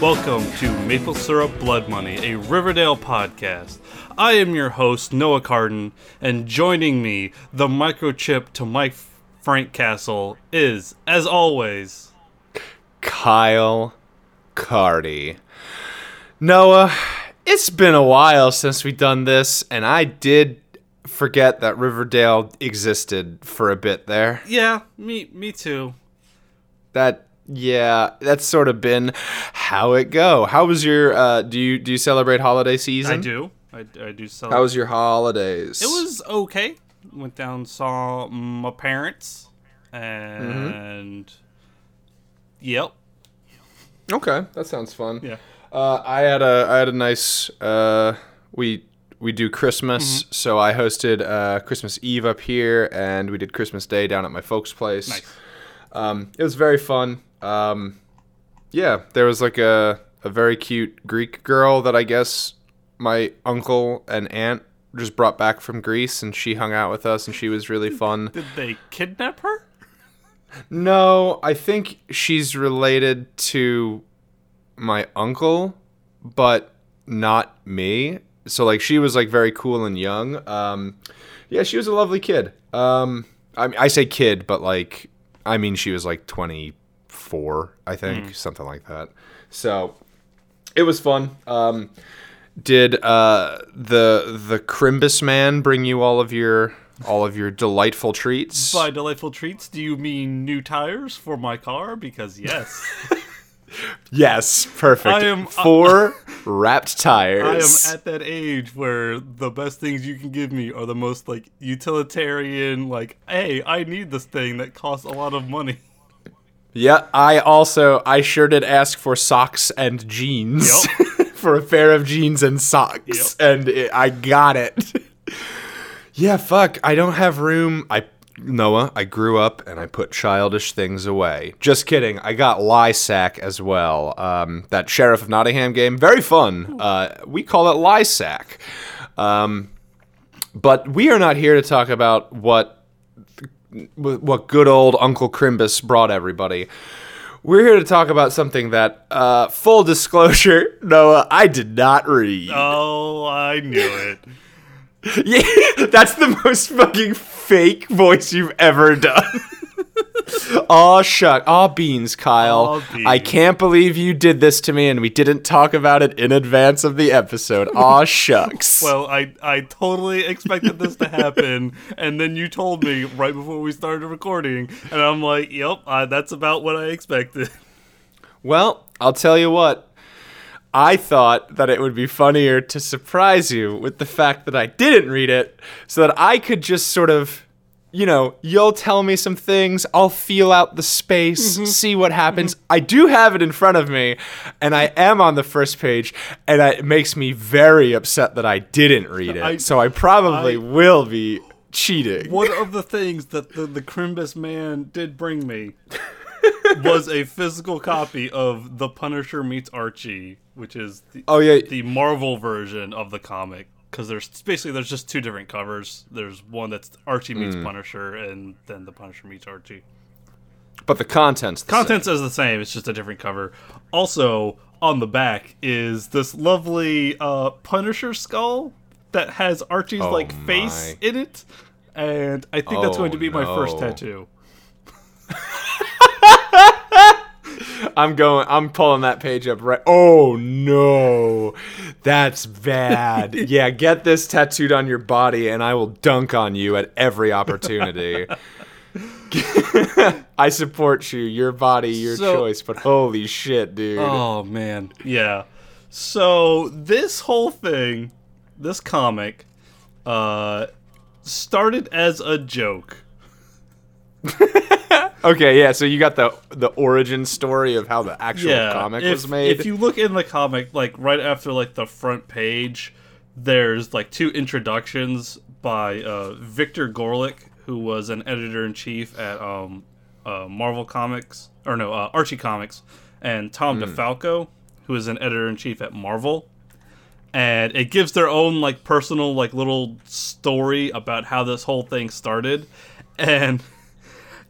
Welcome to Maple Syrup Blood Money, a Riverdale podcast. I am your host, Noah Carden, and joining me, the microchip to Mike Frank Castle, is, as always, Kyle Cardi. Noah, it's been a while since we've done this, and I did forget that Riverdale existed for a bit there. yeah, me, me too. That yeah, that's sort of been how it go. How was your uh do you do you celebrate holiday season? I do, I, I do. celebrate. How was your holidays? It was okay. Went down, saw my parents, Mm-hmm. and yep, Okay, that sounds fun. yeah. Uh, I had a I had a nice uh, we we do Christmas, Mm-hmm. so I hosted uh, Christmas Eve up here, and we did Christmas Day down at my folks' place. Nice. Um, it was very fun. Um, yeah, there was like a a very cute Greek girl that I guess my uncle and aunt just brought back from Greece, and she hung out with us, and she was really fun. Did they kidnap her? No, I think she's related to my uncle, but not me. So like she was like very cool and young. Um, yeah, she was a lovely kid. Um, I mean, I say kid, but like I mean she was like 24, I think, something like that. So it was fun. Um, did uh, the the Crimbus man bring you all of your all of your delightful treats? By delightful treats, do you mean new tires for my car? Because yes, Yes, perfect. I am- uh, four wrapped tires. I am at that age where the best things you can give me are the most like utilitarian. Like, hey, I need this thing that costs a lot of money. yeah, I also I sure did ask for socks and jeans for a pair of jeans and socks, and it, I got it. yeah, fuck. I don't have room. I Noah. I grew up and I put childish things away. Just kidding. I got Lysac as well. Um, that Sheriff of Nottingham game, very fun. Uh, we call it Lysac. Um, but we are not here to talk about what what good old Uncle Crimbus brought everybody. We're here to talk about something that, uh, full disclosure, Noah, I did not read. Oh, I knew it. Yeah, that's the most fucking fake voice you've ever done. Aw, shuck. Aw, beans, Kyle. Aw, beans. I can't believe you did this to me and we didn't talk about it in advance of the episode. Aw, shucks. Well, I I totally expected this to happen, and then you told me right before we started recording, and I'm like, "Yep, uh, that's about what I expected." Well, I'll tell you what. I thought that it would be funnier to surprise you with the fact that I didn't read it so that I could just sort of, you know, you'll tell me some things, I'll feel out the space, mm-hmm. see what happens. Mm-hmm. I do have it in front of me, and I am on the first page, and I, it makes me very upset that I didn't read it. I- so I probably I- will be cheating. One of the things that the the Crimbus man did bring me was a physical copy of The Punisher meets Archie, which is the, Oh, yeah. the Marvel version of the comic. Because there's basically there's just two different covers. There's one that's Archie meets Hmm. Punisher, and then the Punisher meets Archie. But the content's the same. Contents is the same. It's just a different cover. Also on the back is this lovely uh, Punisher skull that has Archie's Oh like face my. in it, and I think that's Oh, going to be my first tattoo. I'm going. I'm pulling that page up right. Oh no, that's bad. yeah, get this tattooed on your body, and I will dunk on you at every opportunity. I support you. Your body, your So- choice. But holy shit, dude. Oh man, yeah. So this whole thing, this comic, uh, started as a joke. Okay, yeah. So you got the the origin story of how the actual yeah, comic if, was made. If you look in the comic, like right after like the front page, there's like two introductions by uh, Victor Gorelick, who was an editor in chief at um, uh, Marvel Comics or no uh, Archie Comics, and Tom DeFalco, who is an editor in chief at Marvel. And it gives their own like personal like little story about how this whole thing started, and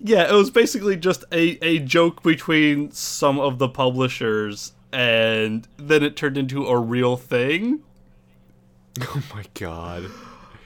Yeah, it was basically just a, a joke between some of the publishers, and then it turned into a real thing. Oh my god.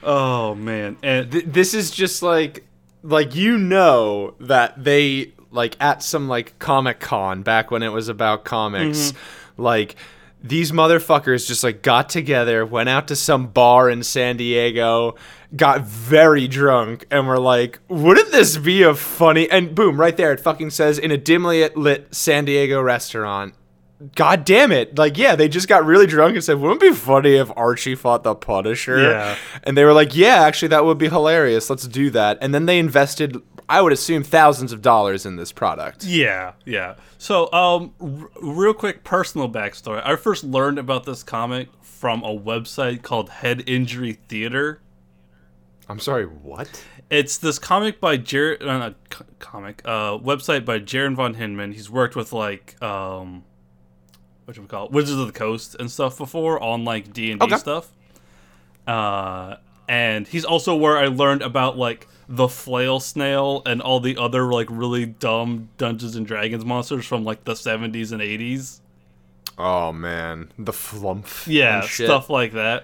Oh man, and Th- this is just like like you know that they like at some like Comic Con back when it was about comics, mm-hmm. like these motherfuckers just like got together, went out to some bar in San Diego, got very drunk, and were like, "Wouldn't this be a funny?" And boom, right there, it fucking says in a dimly lit San Diego restaurant. God damn it. Like, yeah, they just got really drunk and said, wouldn't it be funny if Archie fought the Punisher? Yeah. And they were like, yeah, actually, that would be hilarious. Let's do that. And then they invested, I would assume, thousands of dollars in this product. yeah, yeah. So, um, r- real quick personal backstory. I first learned about this comic from a website called Head Injury Theater. I'm sorry, what? It's this comic by Jared, uh, co- comic, uh, website by Jared von Hindman. He's worked with like, um, what you call it, Wizards of the Coast and stuff before on like D and D stuff. Uh, and he's also where I learned about like the flail snail and all the other like really dumb Dungeons and Dragons monsters from like the 70s and 80s. Oh, man. The flump. Yeah, stuff like that.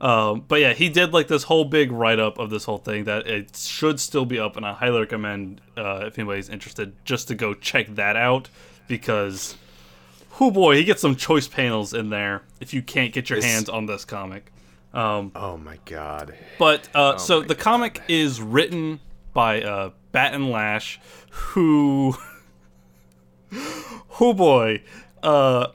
Um, but yeah, he did like this whole big write up of this whole thing that it should still be up, and I highly recommend uh, if anybody's interested just to go check that out because, oh boy, he gets some choice panels in there if you can't get your This- hands on this comic. Um, Oh, my God. but uh, so my the comic is written by uh, Batton Lash, who, oh boy, uh,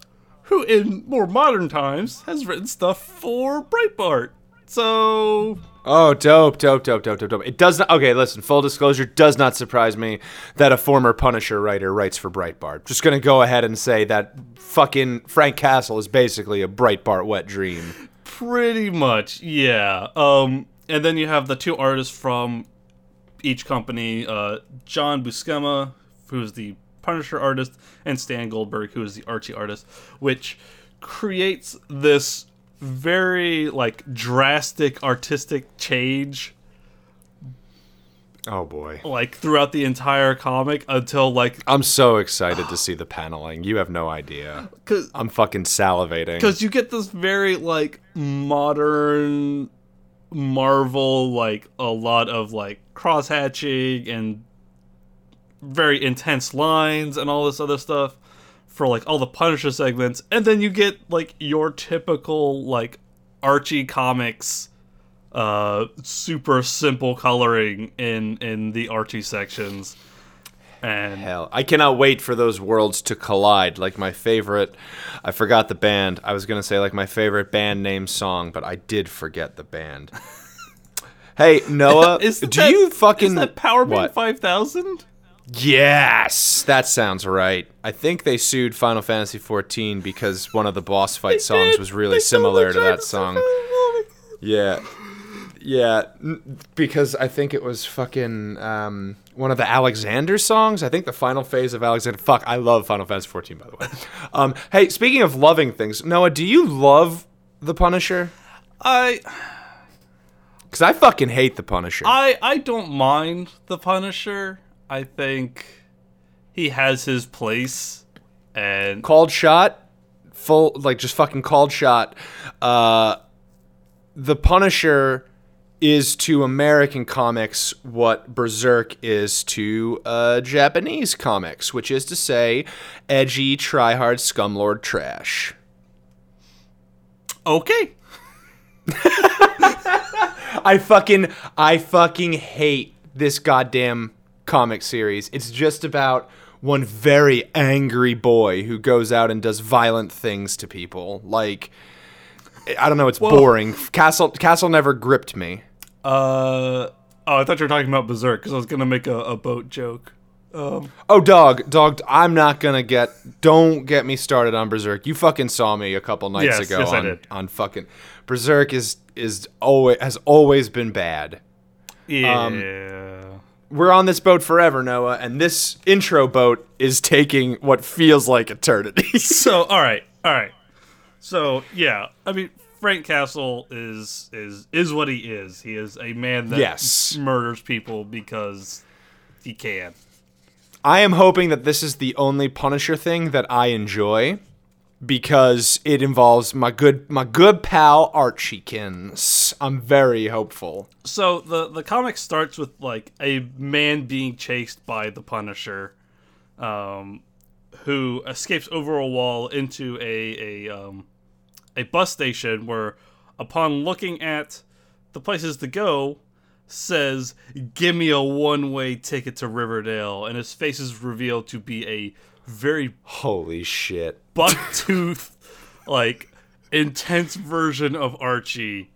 who in more modern times has written stuff for Breitbart. So Oh, dope, dope, dope, dope, dope, dope. It does not. Okay, listen. Full disclosure does not surprise me that a former Punisher writer writes for Breitbart. Just gonna go ahead and say that fucking Frank Castle is basically a Breitbart wet dream. Pretty much, yeah. Um, and then you have the two artists from each company: uh, John Buscema, who's the Punisher artist, and Stan Goldberg, who is the Archie artist, which creates this very like drastic artistic change Oh boy. like throughout the entire comic until like I'm so excited to see the paneling. You have no idea. cuz I'm fucking salivating. because you get this very like modern marvel like a lot of like cross hatching and very intense lines and all this other stuff for like all the punisher segments and then you get like your typical like archie comics uh super simple coloring in in the archie sections and Hell, I cannot wait for those worlds to collide. Like my favorite, I forgot the band. I was gonna say like my favorite band name song, but I did forget the band. hey Noah, is do that- you fucking is that Powerman 5000 Yes, that sounds right. I think they sued Final Fantasy XIV because one of the boss fight songs was really similar to that song. Yeah. Yeah, because I think it was fucking um, one of the Alexander songs. I think the final phase of Alexander. Fuck, I love Final Fantasy XIV, by the way. Um, hey, speaking of loving things, Noah, do you love the Punisher? I Because I fucking hate the Punisher. I I don't mind the Punisher. I think he has his place, and called shot, full like just fucking called shot. Uh, the Punisher is to American comics what Berserk is to uh, Japanese comics, which is to say, edgy, try-hard, scumlord trash. okay. I fucking I fucking hate this goddamn comic series. It's just about one very angry boy who goes out and does violent things to people. Like I don't know, it's boring. Castle Castle never gripped me. Uh oh, I thought you were talking about Berserk because I was gonna make a, a boat joke. Um, Oh dog, dog, I'm not gonna get don't get me started on Berserk. You fucking saw me a couple nights Yes, ago yes, I on, did. on fucking Berserk is is always has always been bad. yeah. we're on this boat forever, Noah, and this intro boat is taking what feels like eternity. so all right, all right. So yeah, I mean Frank Castle is is is what he is. He is a man that Yes. murders people because he can. I am hoping that this is the only Punisher thing that I enjoy because it involves my good my good pal Archiekins. I'm very hopeful. So the the comic starts with like a man being chased by the Punisher, um, who escapes over a wall into a a um, a bus station where, upon looking at the places to go, says, "Give me a one way ticket to Riverdale," and his face is revealed to be a very Holy shit. buck tooth, like intense version of Archie.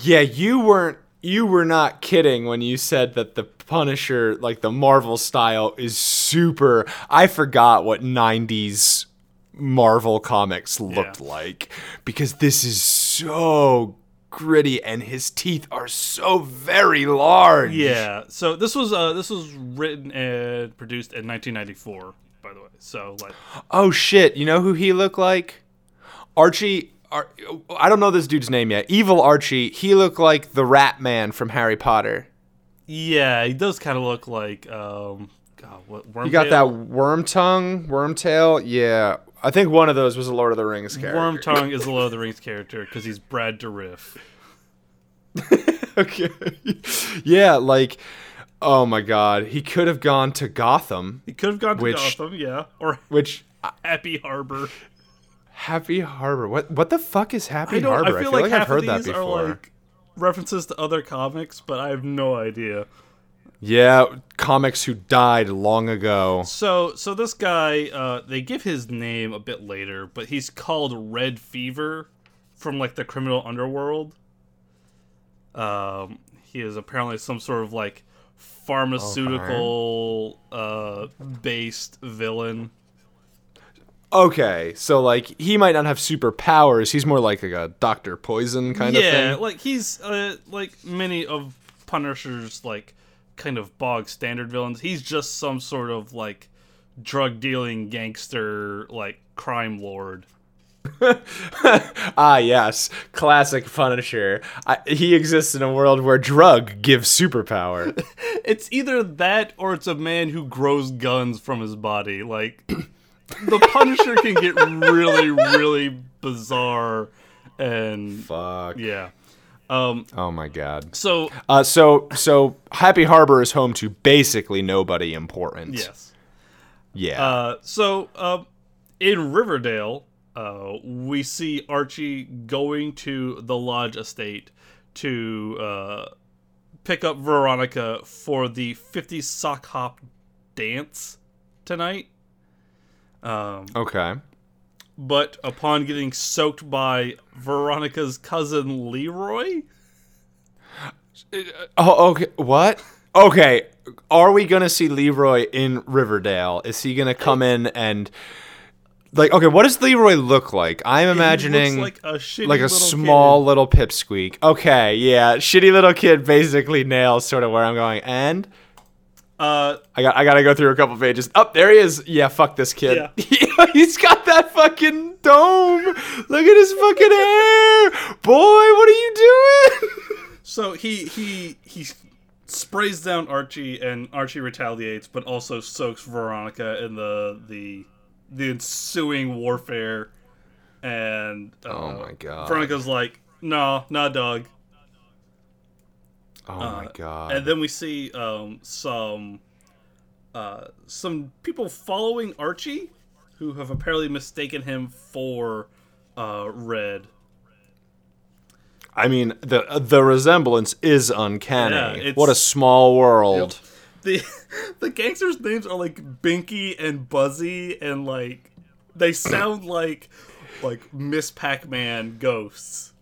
Yeah, you weren't you were not kidding when you said that the Punisher, like the Marvel style, is super. I forgot what 90s Marvel comics looked Yeah. like because this is so gritty and his teeth are so very large. Yeah. So this was uh this was written and produced in 1994, by the way. So like Oh shit, you know who he looked like? Archie Ar- I don't know this dude's name yet. Evil Archie, he looked like the Rat Man from Harry Potter. yeah, he does kind of look like um God, what? You got that worm tongue, worm tail. Yeah, I think one of those was a Lord of the Rings character. Worm Tongue is a Lord of the Rings character because he's Brad Dourif. okay. yeah, like, oh my god, he could have gone to Gotham, He could have gone to Which- Gotham, yeah, or which Happy Harbor. Happy Harbor. What what the fuck is Happy I. Harbor? I feel like, half I've heard that before. like references to other comics, but I have no idea. Yeah, comics who died long ago. So, so this guy, uh, they give his name a bit later, but he's called Red Fever from like the criminal underworld. Um, he is apparently some sort of like pharmaceutical uh based villain. Okay, so like he might not have superpowers. He's more like, like a Doctor Poison kind of thing. yeah, like he's uh, like many of Punisher's like kind of bog standard villains. He's just some sort of like drug dealing gangster like crime lord. ah, yes, classic Punisher. I, he exists in a world where drug gives superpower. It's either that or it's a man who grows guns from his body. Like the Punisher can get really, really bizarre and Fuck. yeah. Um Oh my god. so Uh, so so Happy Harbor is home to basically nobody important. yes. Yeah. Uh so uh in Riverdale, uh we see Archie going to the Lodge estate to uh pick up Veronica for the 50 sock hop dance tonight. Um okay. But upon getting soaked by Veronica's cousin Leroy, uh, Oh, okay. What? Okay. Are we gonna see Leroy in Riverdale? Is he gonna come oh. in and like? Okay, what does Leroy look like? I'm imagining like a shitty like a little small kid. little pipsqueak. Okay, yeah, shitty little kid basically nails sort of where I'm going. And Uh, I got I gotta go through a couple pages. Up oh, there he is. Yeah, fuck this kid. Yeah. He's got that fucking dome. Look at his fucking hair, boy. What are you doing? so he he he sprays down Archie, and Archie retaliates, but also soaks Veronica in the the the ensuing warfare. And uh, Oh my God. Veronica's like, "Nah, nah, dog." Oh my god. And then we see um, some uh, some people following Archie, who have apparently mistaken him for uh, Red. I mean, the the resemblance is uncanny. Yeah, what a small world. the The gangsters' names are like Binky and Buzzy, and like they sound like like Miss Pac-Man ghosts.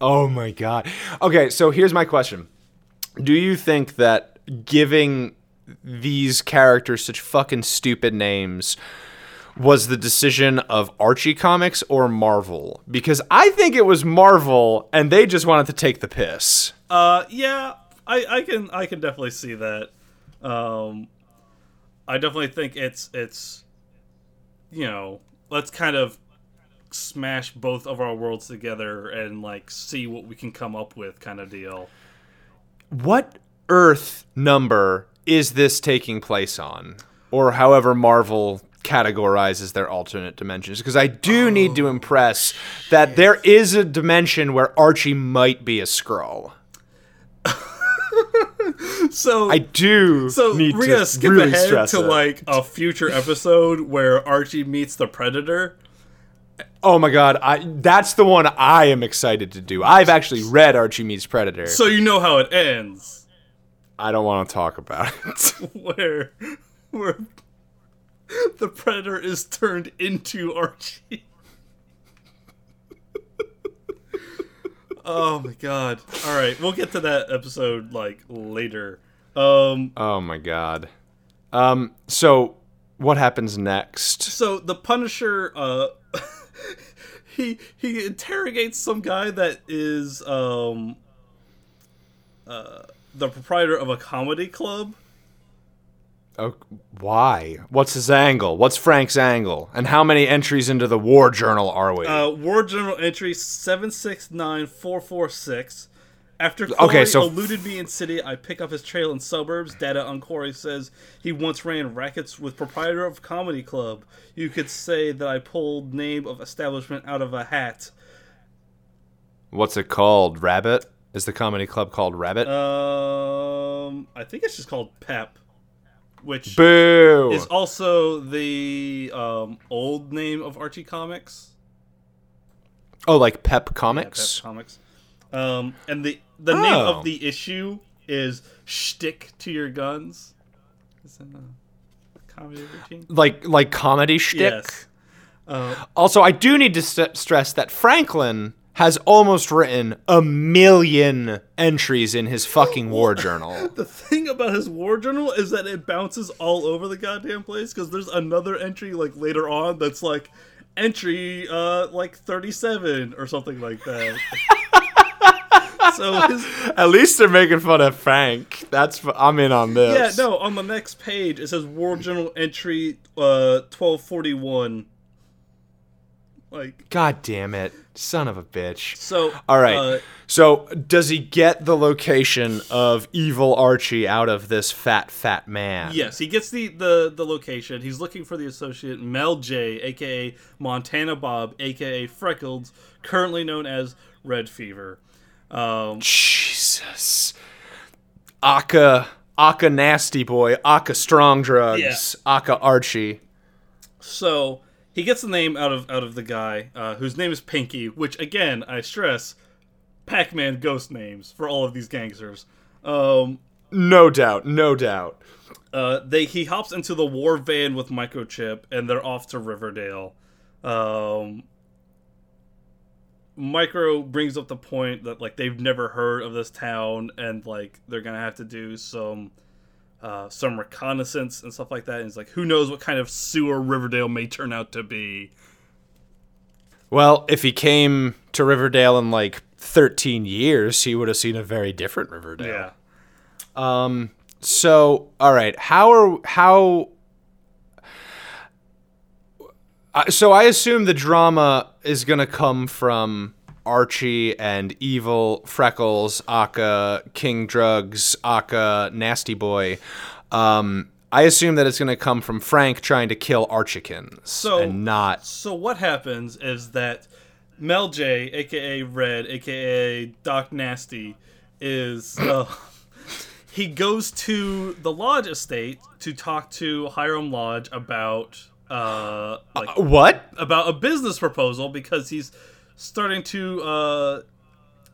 Oh my god. Okay, so here's my question. Do you think that giving these characters such fucking stupid names was the decision of Archie Comics or Marvel? Because I think it was Marvel and they just wanted to take the piss. Uh, yeah, I, I can I can definitely see that. Um, I definitely think it's it's you know let's kind of smash both of our worlds together and like see what we can come up with kind of deal. What Earth number is this taking place on? Or however Marvel categorizes their alternate dimensions. Because I do oh, need to impress that there is a dimension where Archie might be a Skrull. So I do So need we're to gonna skip really ahead to it. like a future episode where Archie meets the Predator. Oh my god, I that's the one I am excited to do. I've actually read Archie Meets Predator. So you know how it ends, I don't want to talk about it. where where the Predator is turned into Archie. oh my god! All right, we'll get to that episode like later. Um, oh my god. Um so what happens next? so the Punisher, uh, he he interrogates some guy that is um, uh, the proprietor of a comedy club. Oh, why? What's his angle? What's Frank's angle? And how many entries into the war journal are we? Uh, War Journal entry seven six nine four four six. After Corey Okay, so- eluded me in city, I pick up his trail in suburbs. Data on Corey says he once ran rackets with proprietor of comedy club. You could say that I pulled name of establishment out of a hat. What's it called? Rabbit? Is the comedy club called Rabbit? Um, I think it's just called Pep, which Boo! is also the um, old name of Archie Comics. oh, like Pep Yeah, Pep Comics? Comics. Um, and the the name Oh. of the issue is "Stick to Your Guns." Is that a comedy routine? Like like comedy shtick? Yes. Uh, Also, I do need to st- stress that Franklin has almost written a million entries in his fucking war journal. the thing about his war journal is that it bounces all over the goddamn place because there's another entry like later on that's like entry uh like 37 or something like that. so his At least they're making fun of Frank. That's f- I'm in on this. Yeah, no, on the next page it says War Journal entry uh 1241. Like God damn it, son of a bitch. so All right. uh, so, does he get the location of evil Archie out of this fat, fat man? yes, he gets the, the the location. He's looking for the associate Mel J, aka Montana Bob, aka Freckles, currently known as Red Fever. Um, Jesus. Aka, Aka nasty boy, Aka strong drugs, Aka Archie. so he gets the name out of out of the guy uh, whose name is Pinky, which again I stress, Pac-Man ghost names for all of these gangsters. Um, No doubt, no doubt. uh, they he hops into the war van with microchip and they're off to Riverdale. Um, Micro brings up the point that like they've never heard of this town and like they're gonna have to do some uh, some reconnaissance and stuff like that. And it's like who knows what kind of sewer Riverdale may turn out to be. Well, if he came to Riverdale in like 13 years, he would have seen a very different Riverdale. Yeah. Um. So, all right, how are how? Uh, so I assume the drama is gonna come from Archie and evil Freckles, Aka, King Drugs, Aka, Nasty Boy. Um, I assume that it's gonna come from Frank trying to kill Archikins, So- and not. So what happens is that Mel J, aka Red, aka Doc Nasty, is uh, he goes to the Lodge estate to talk to Hiram Lodge about uh like What? about a business proposal because he's starting to uh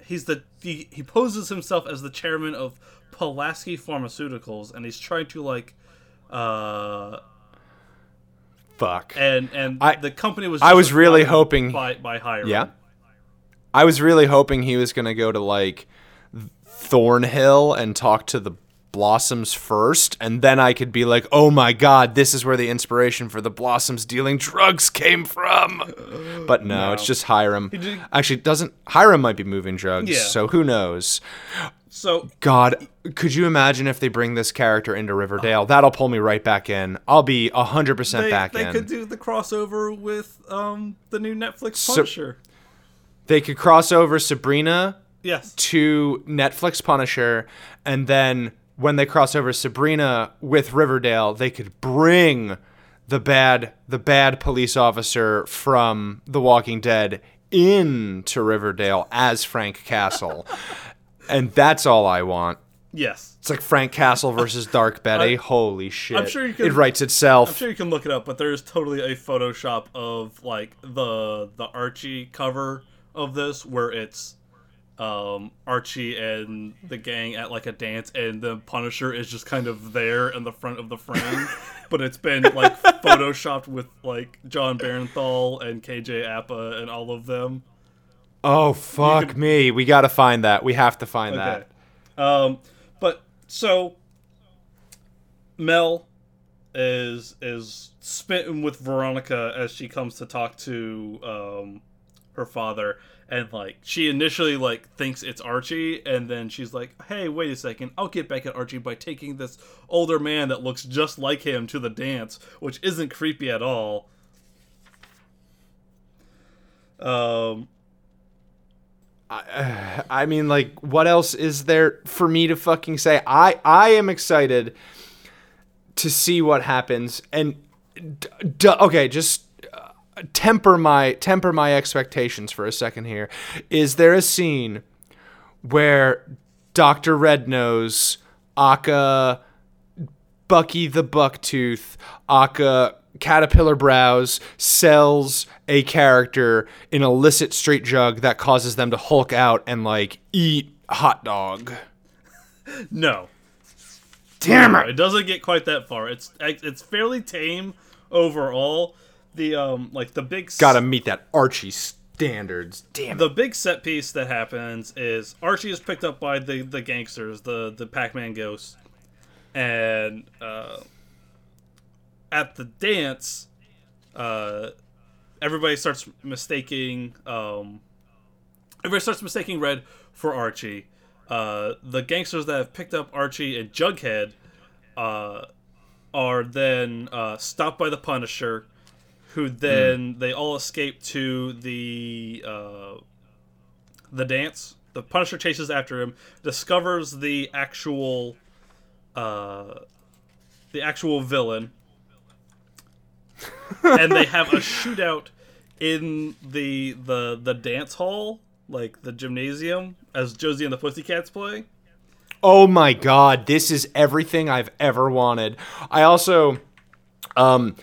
he's the he, he poses himself as the chairman of Pulaski Pharmaceuticals and he's trying to like uh Fuck. and and I- the company was. I was really hoping- by by Hiram. Yeah. I was really hoping he was gonna go to like Thornhill and talk to the Blossoms first, and then I could be like, "Oh my God, this is where the inspiration for the Blossoms dealing drugs came from." But no, it's just Hiram. did- Actually, doesn't Hiram might be moving drugs, Yeah. so who knows? So God, could you imagine if they bring this character into Riverdale? That'll pull me right back in. I'll be hundred percent back they in. They could do the crossover with um the new Netflix So- Punisher. they could cross over Sabrina yes. to Netflix Punisher and then when they cross over Sabrina with Riverdale, they could bring the bad the bad police officer from The Walking Dead into Riverdale as Frank Castle. and that's all I want. Yes. It's like Frank Castle versus Dark Betty. Holy shit. I'm sure you can- it writes itself. I'm sure you can look it up, but there's totally a Photoshop of like the the Archie cover of this where it's um, Archie and the gang at like a dance, and the Punisher is just kind of there in the front of the frame, but it's been like photoshopped with like Jon Bernthal and KJ Apa and all of them. oh fuck could- me. We got to find that. We have to find Okay. that. Um, but so Mel is is spitting with Veronica as she comes to talk to um her father and like she initially like thinks it's Archie and then she's like, "Hey, wait a second. I'll get back at Archie by taking this older man that looks just like him to the dance, which isn't creepy at all." Um I mean, like, what else is there for me to fucking say? I I am excited to see what happens, and d- d- okay, just temper my temper my expectations for a second here. Is there a scene where Doctor Rednose, Aka, Bucky the Bucktooth, Aka Caterpillar Brows sells a character an illicit straight jug that causes them to hulk out and like eat hot dog. no. Damn No, it doesn't get quite that far. It's it's fairly tame overall. The um like the big Gotta meet that Archie standards. Damn it. the big set piece that happens is Archie is picked up by the the gangsters, the the Pac-Man ghosts, and uh, at the dance, uh, everybody starts mistaking um, everybody starts mistaking Red for Archie. Uh, the gangsters that have picked up Archie and Jughead uh, are then uh, stopped by the Punisher, who then they all escape to the uh, the dance. The Punisher chases after him, discovers the actual uh, the actual villain, and they have a shootout in the the the dance hall, like the gymnasium, as Josie and the Pussycats play. Oh my god, this is everything I've ever wanted. I also um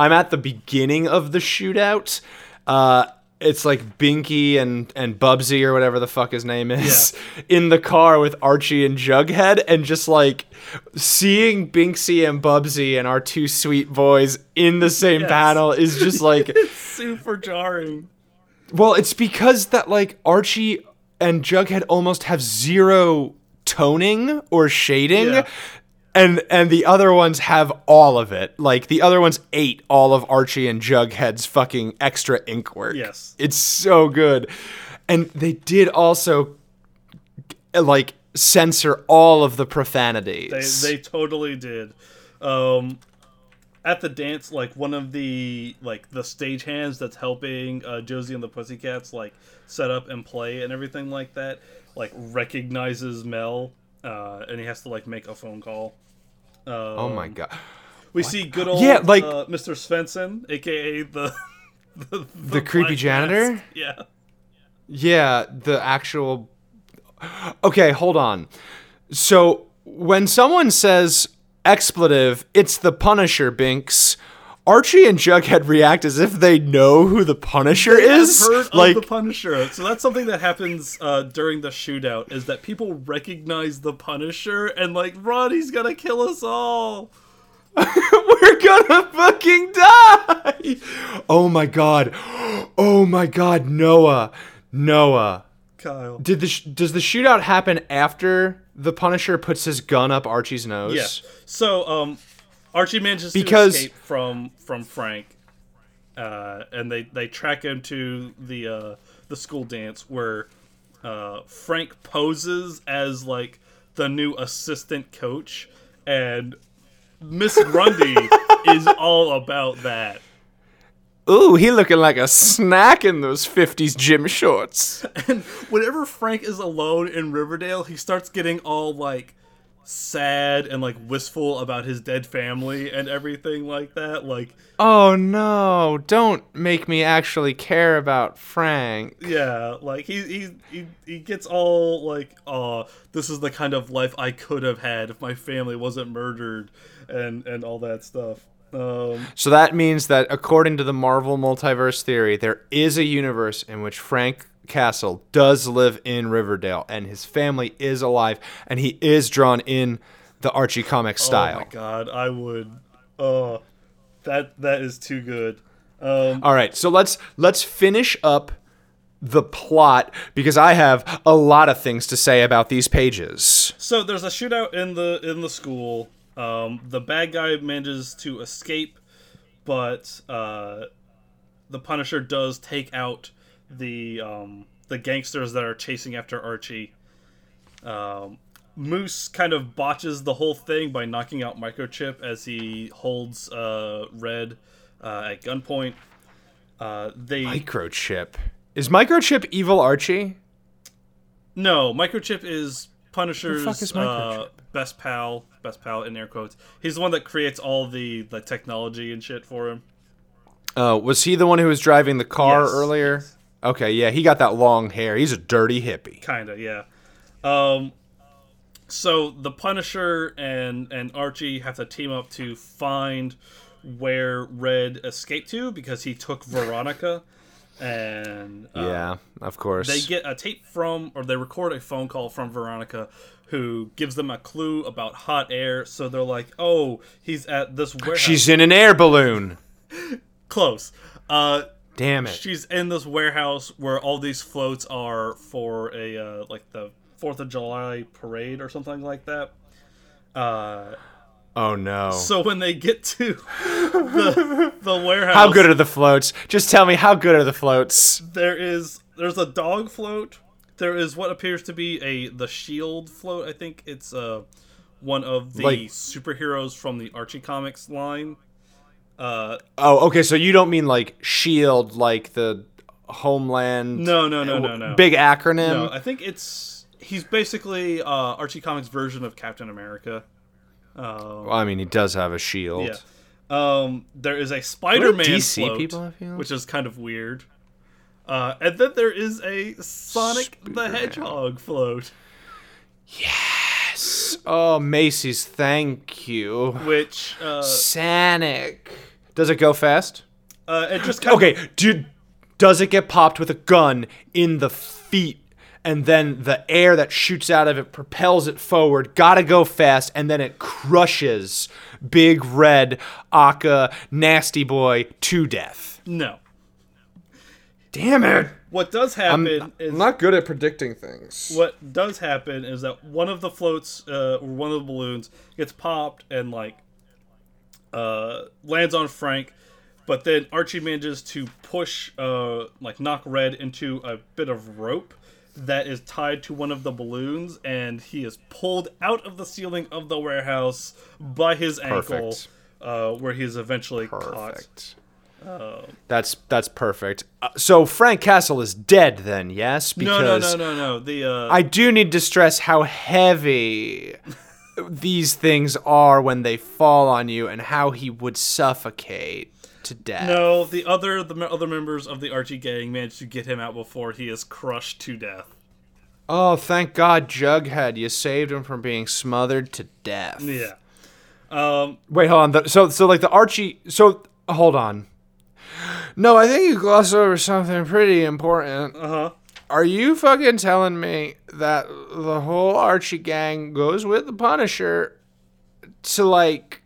I'm at the beginning of the shootout. Uh it's like Binky and and Bubsy or whatever the fuck his name is in the car with Archie and Jughead and just like seeing Binksy and Bubsy and our two sweet boys in the same Yes. panel is just like Super jarring. well, it's because that like Archie and Jughead almost have zero toning or shading. Yeah. And and the other ones have all of it. Like the other ones ate all of Archie and Jughead's fucking extra ink work. Yes. It's so good. And they did also like censor all of the profanities. They they totally did. Um, at the dance, like one of the like the stagehands that's helping uh, Josie and the Pussycats like set up and play and everything like that, like recognizes Mel, uh, and he has to like make a phone call. Um, oh my god. We see good old Yeah, like- uh, Mr. Svenson, aka the the, The creepy janitor? mask. Yeah. Yeah, the actual. Okay, hold on. So when someone says expletive, it's the Punisher, Binks. Archie and Jughead react as if they know who the Punisher is. I've heard like, of the Punisher. So that's something that happens uh, during the shootout is that people recognize the Punisher and like, Ronnie's gonna kill us all. we're gonna fucking die. Oh my god. Oh my god, Noah. Noah. Kyle. Did the sh- does the shootout happen after the Punisher puts his gun up Archie's nose? Yeah. So um, Archie manages Because- to escape from from Frank, uh, and they they track him to the uh, the school dance where uh, Frank poses as like the new assistant coach, and Miss Grundy is all about that. Ooh, he looking like a snack in those 50s gym shorts. And whenever Frank is alone in Riverdale, he starts getting all like sad and like wistful about his dead family and everything like that. Like, Oh no, don't make me actually care about Frank. yeah, like he he he, he gets all like, oh, this is the kind of life I could have had if my family wasn't murdered, and and all that stuff. Um, So that means that according to the Marvel multiverse theory, there is a universe in which Frank Castle does live in Riverdale and his family is alive and he is drawn in the Archie comic style. Oh my god, I would. Oh, that that is too good. Um, All right, so let's let's finish up the plot because I have a lot of things to say about these pages. so there's a shootout in the in the school. Um, the bad guy manages to escape, but uh, the Punisher does take out the um, the gangsters that are chasing after Archie. Um, Moose kind of botches the whole thing by knocking out Microchip as he holds uh, Red uh, at gunpoint. Uh, they Microchip. Is Microchip evil Archie? No, Microchip is Punisher's fuck is uh, Microchip? best pal. Best pal in air quotes. He's the one that creates all the the technology and shit for him. Uh, was he the one who was driving the car Yes, earlier? Okay, yeah, he got that long hair. He's a dirty hippie. Kinda, yeah. Um, so the Punisher and and Archie have to team up to find where Red escaped to because he took Veronica, and uh, yeah, of course. they get a tape from or they record a phone call from Veronica who gives them a clue about hot air so they're like oh he's at this warehouse She's in an air balloon. close uh Damn it. she's in this warehouse where all these floats are for a uh, like the Fourth of July parade or something like that. Uh, Oh no. so when they get to the the warehouse, How good are the floats? Just tell me how good are the floats? there is there's a dog float. There is what appears to be a the shield float. I think it's uh one of the Like- superheroes from the Archie comics line. Uh, Oh, okay, so you don't mean like shield like the Homeland no, no, no, no, no. big acronym? No, I think it's he's basically uh, Archie Comics version of Captain America. Um, Well, I mean, he does have a shield. yeah. Um, there is a Spider-Man DC float, people which is kind of weird. Uh, and then there is a Sonic the Spider-Man. Hedgehog float, Yes. Oh, Macy's, thank you. which uh, Sonic. Does it go fast? uh, it just kind Okay, dude, does it get popped with a gun in the feet? And then the air that shoots out of it propels it forward. Gotta go fast, and then it crushes Big Red Aka Nasty Boy to death. no. Damn it! What does happen is I'm not good at predicting things. what does happen is that one of the floats uh, or one of the balloons gets popped and like uh, lands on Frank, but then Archie manages to push uh, like knock Red into a bit of rope that is tied to one of the balloons, and he is pulled out of the ceiling of the warehouse by his ankle, uh, where he is eventually caught. Perfect. that's that's perfect. Uh, so Frank Castle is dead then, yes? No, no, no, no, no. The uh, I do need to stress how heavy these things are when they fall on you and how he would suffocate to death. No, the other the other members of the Archie gang managed to get him out before he is crushed to death. Oh, thank God, Jughead, you saved him from being smothered to death. Yeah. Um. Wait, hold on. So, so like the Archie. So, hold on. No, I think you glossed over something pretty important. Uh huh. Are you fucking telling me that the whole Archie gang goes with the Punisher to like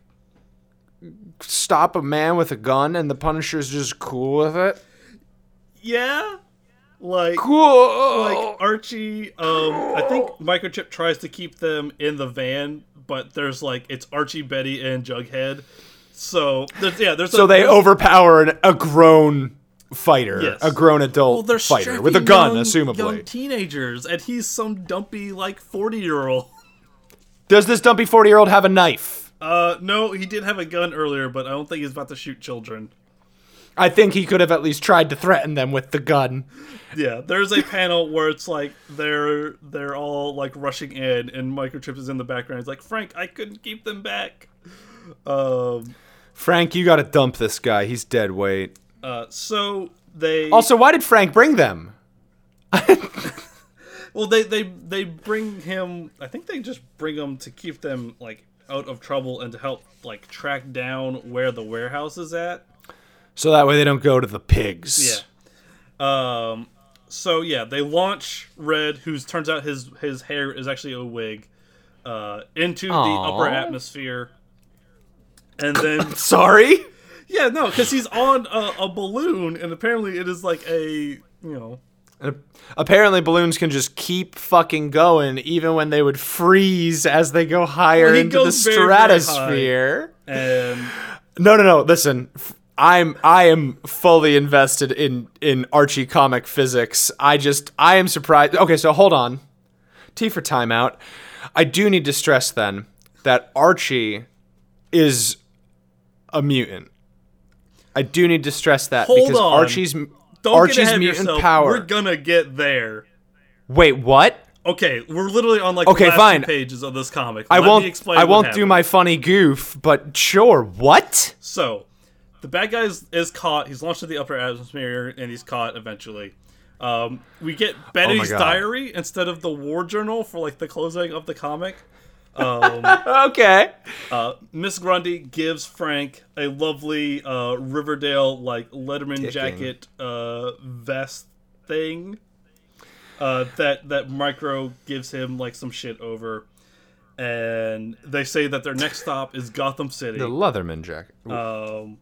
stop a man with a gun and the Punisher's just cool with it? Yeah. Like. Cool. Like Archie. Um. I think Microchip tries to keep them in the van, but there's like it's Archie, Betty, and Jughead. So there's yeah. There's so a, they there's- overpower an, a grown fighter, Yes. a grown adult they're fighter with a gun, young- assumably. young teenagers, and he's some dumpy like forty year old. Does this dumpy forty-year-old have a knife? Uh, no, he did have a gun earlier, but I don't think he's about to shoot children. I think he could have at least tried to threaten them with the gun. Yeah, there's a panel where it's like they're they're all like rushing in, and Microchip is in the background. He's like, "Frank, I couldn't keep them back." Um, Frank, you got to dump this guy. He's dead weight. Uh, so they Also, why did Frank bring them? well they they they bring him. I think they just bring him to keep them like out of trouble and to help like track down where the warehouse is at. So that way they don't go to the pigs. Yeah. Um. So yeah, they launch Red, who's turns out his his hair is actually a wig, uh, into the upper atmosphere, and then Sorry? Yeah, no, because he's on a, a balloon, and apparently it is like a you know And Apparently, balloons can just keep fucking going, even when they would freeze as they go higher Well, into the goes very, very stratosphere. and No, no, no. Listen, I'm I am fully invested in in Archie comic physics. I just I am surprised. Okay, so hold on. T for timeout. I do need to stress then that Archie is a mutant. I do need to stress that Hold because on. Archie's don't get Archie's ahead mutant yourself. power. We're gonna get there. Wait, what? Okay, we're literally on like Okay, the last fine. two pages of this comic. I Let won't explain I won't do my funny goof, but sure. What? So, the bad guy is, is caught. He's launched to the upper atmosphere, and he's caught eventually. Um, we get Betty's God. diary instead of the war journal for like the closing of the comic. Um, Okay. uh, Miss Grundy gives Frank a lovely uh, Riverdale like Letterman Ticking. jacket uh, vest thing uh, that that Micro gives him like some shit over. And they say that their next stop is Gotham City. The Leatherman jacket. Um,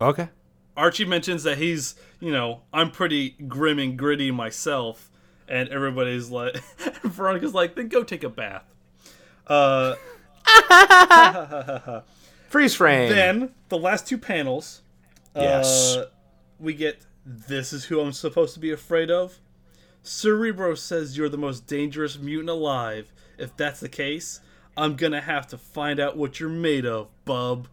okay. Archie mentions that he's, you know, I'm pretty grim and gritty myself, and everybody's like, Veronica's like, then go take a bath. Uh, Freeze frame. then the last two panels, Yes. uh, we get this is who I'm supposed to be afraid of. Cerebro says you're the most dangerous mutant alive. If that's the case, I'm gonna have to find out what you're made of, bub.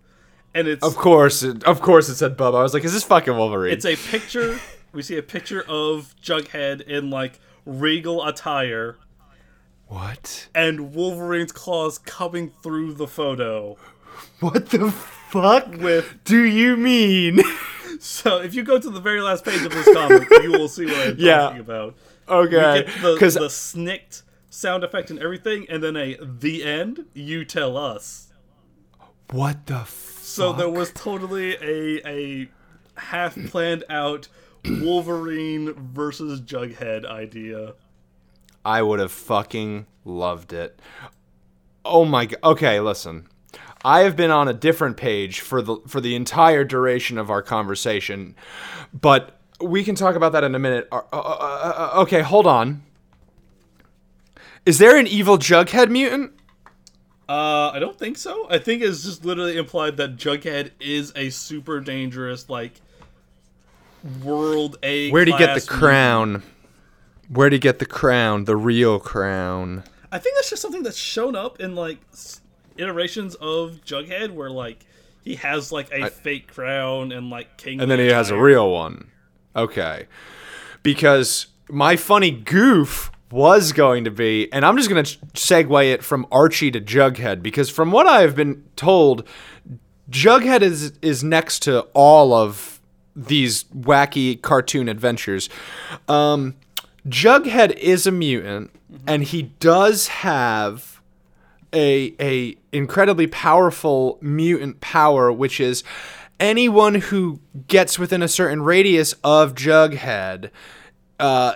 And it's Of course, it, of course, it said Bubba. I was like, "Is this fucking Wolverine?" It's a picture. we see a picture of Jughead in like regal attire, what? and Wolverine's claws coming through the photo. What the fuck With do you mean? so, if you go to the very last page of this comic, you will see what I'm Yeah. talking about. Okay, get the, because the snicked sound effect and everything, and then a the end. You tell us. what the fuck? So there was totally a a half planned out Wolverine versus Jughead idea. I would have fucking loved it. Oh my god. Okay, listen. I have been on a different page for the for the entire duration of our conversation, but we can talk about that in a minute. Uh, uh, uh, uh, okay, hold on. Is there an evil Jughead mutant? Uh, I don't think so. I think it's just literally implied that Jughead is a super dangerous, like, world A. Where'd he get the class crown? Where'd he get the crown? The real crown. I think that's just something that's shown up in like iterations of Jughead, where like he has like a fake crown and like king. And then he has a real one. Okay. Because my funny goof was going to be, and I'm just going to segue it from Archie to Jughead, because from what I've been told, Jughead is is next to all of these wacky cartoon adventures. Um, Jughead is a mutant, and he does have a a incredibly powerful mutant power, which is anyone who gets within a certain radius of Jughead. Uh,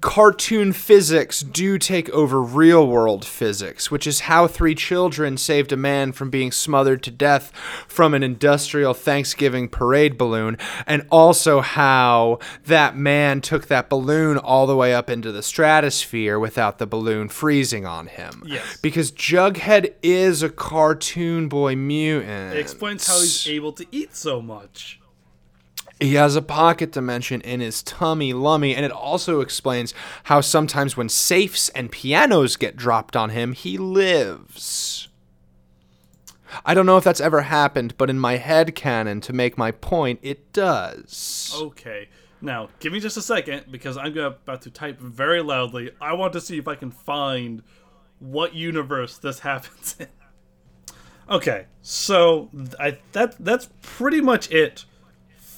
cartoon physics do take over real world physics, which is how three children saved a man from being smothered to death from an industrial Thanksgiving parade balloon, and also how that man took that balloon all the way up into the stratosphere without the balloon freezing on him. Yes. Because Jughead is a cartoon boy mutant. It explains how he's able to eat so much. He has a pocket dimension in his tummy lummy, and it also explains how sometimes when safes and pianos get dropped on him, he lives. I don't know if that's ever happened, but in my head canon, to make my point, it does. Okay. Now, give me just a second because I'm about to type very loudly. I want to see if I can find what universe this happens in. Okay, so I that that's pretty much it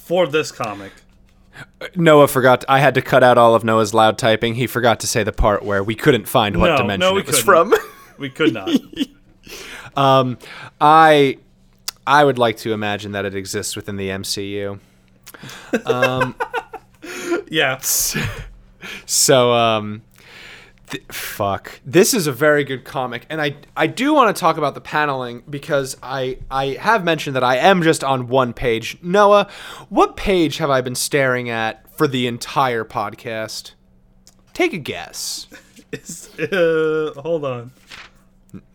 for this comic. Noah forgot. I had to cut out all of Noah's loud typing. He forgot to say the part where we couldn't find what No, dimension no, we it was couldn't. from. We could not. um, I I would like to imagine that it exists within the MCU. Um, yeah. So, um, th- fuck. This is a very good comic, and I I do want to talk about the paneling because I I have mentioned that I am just on one page. Noah, what page have I been staring at for the entire podcast? Take a guess. Uh, hold on.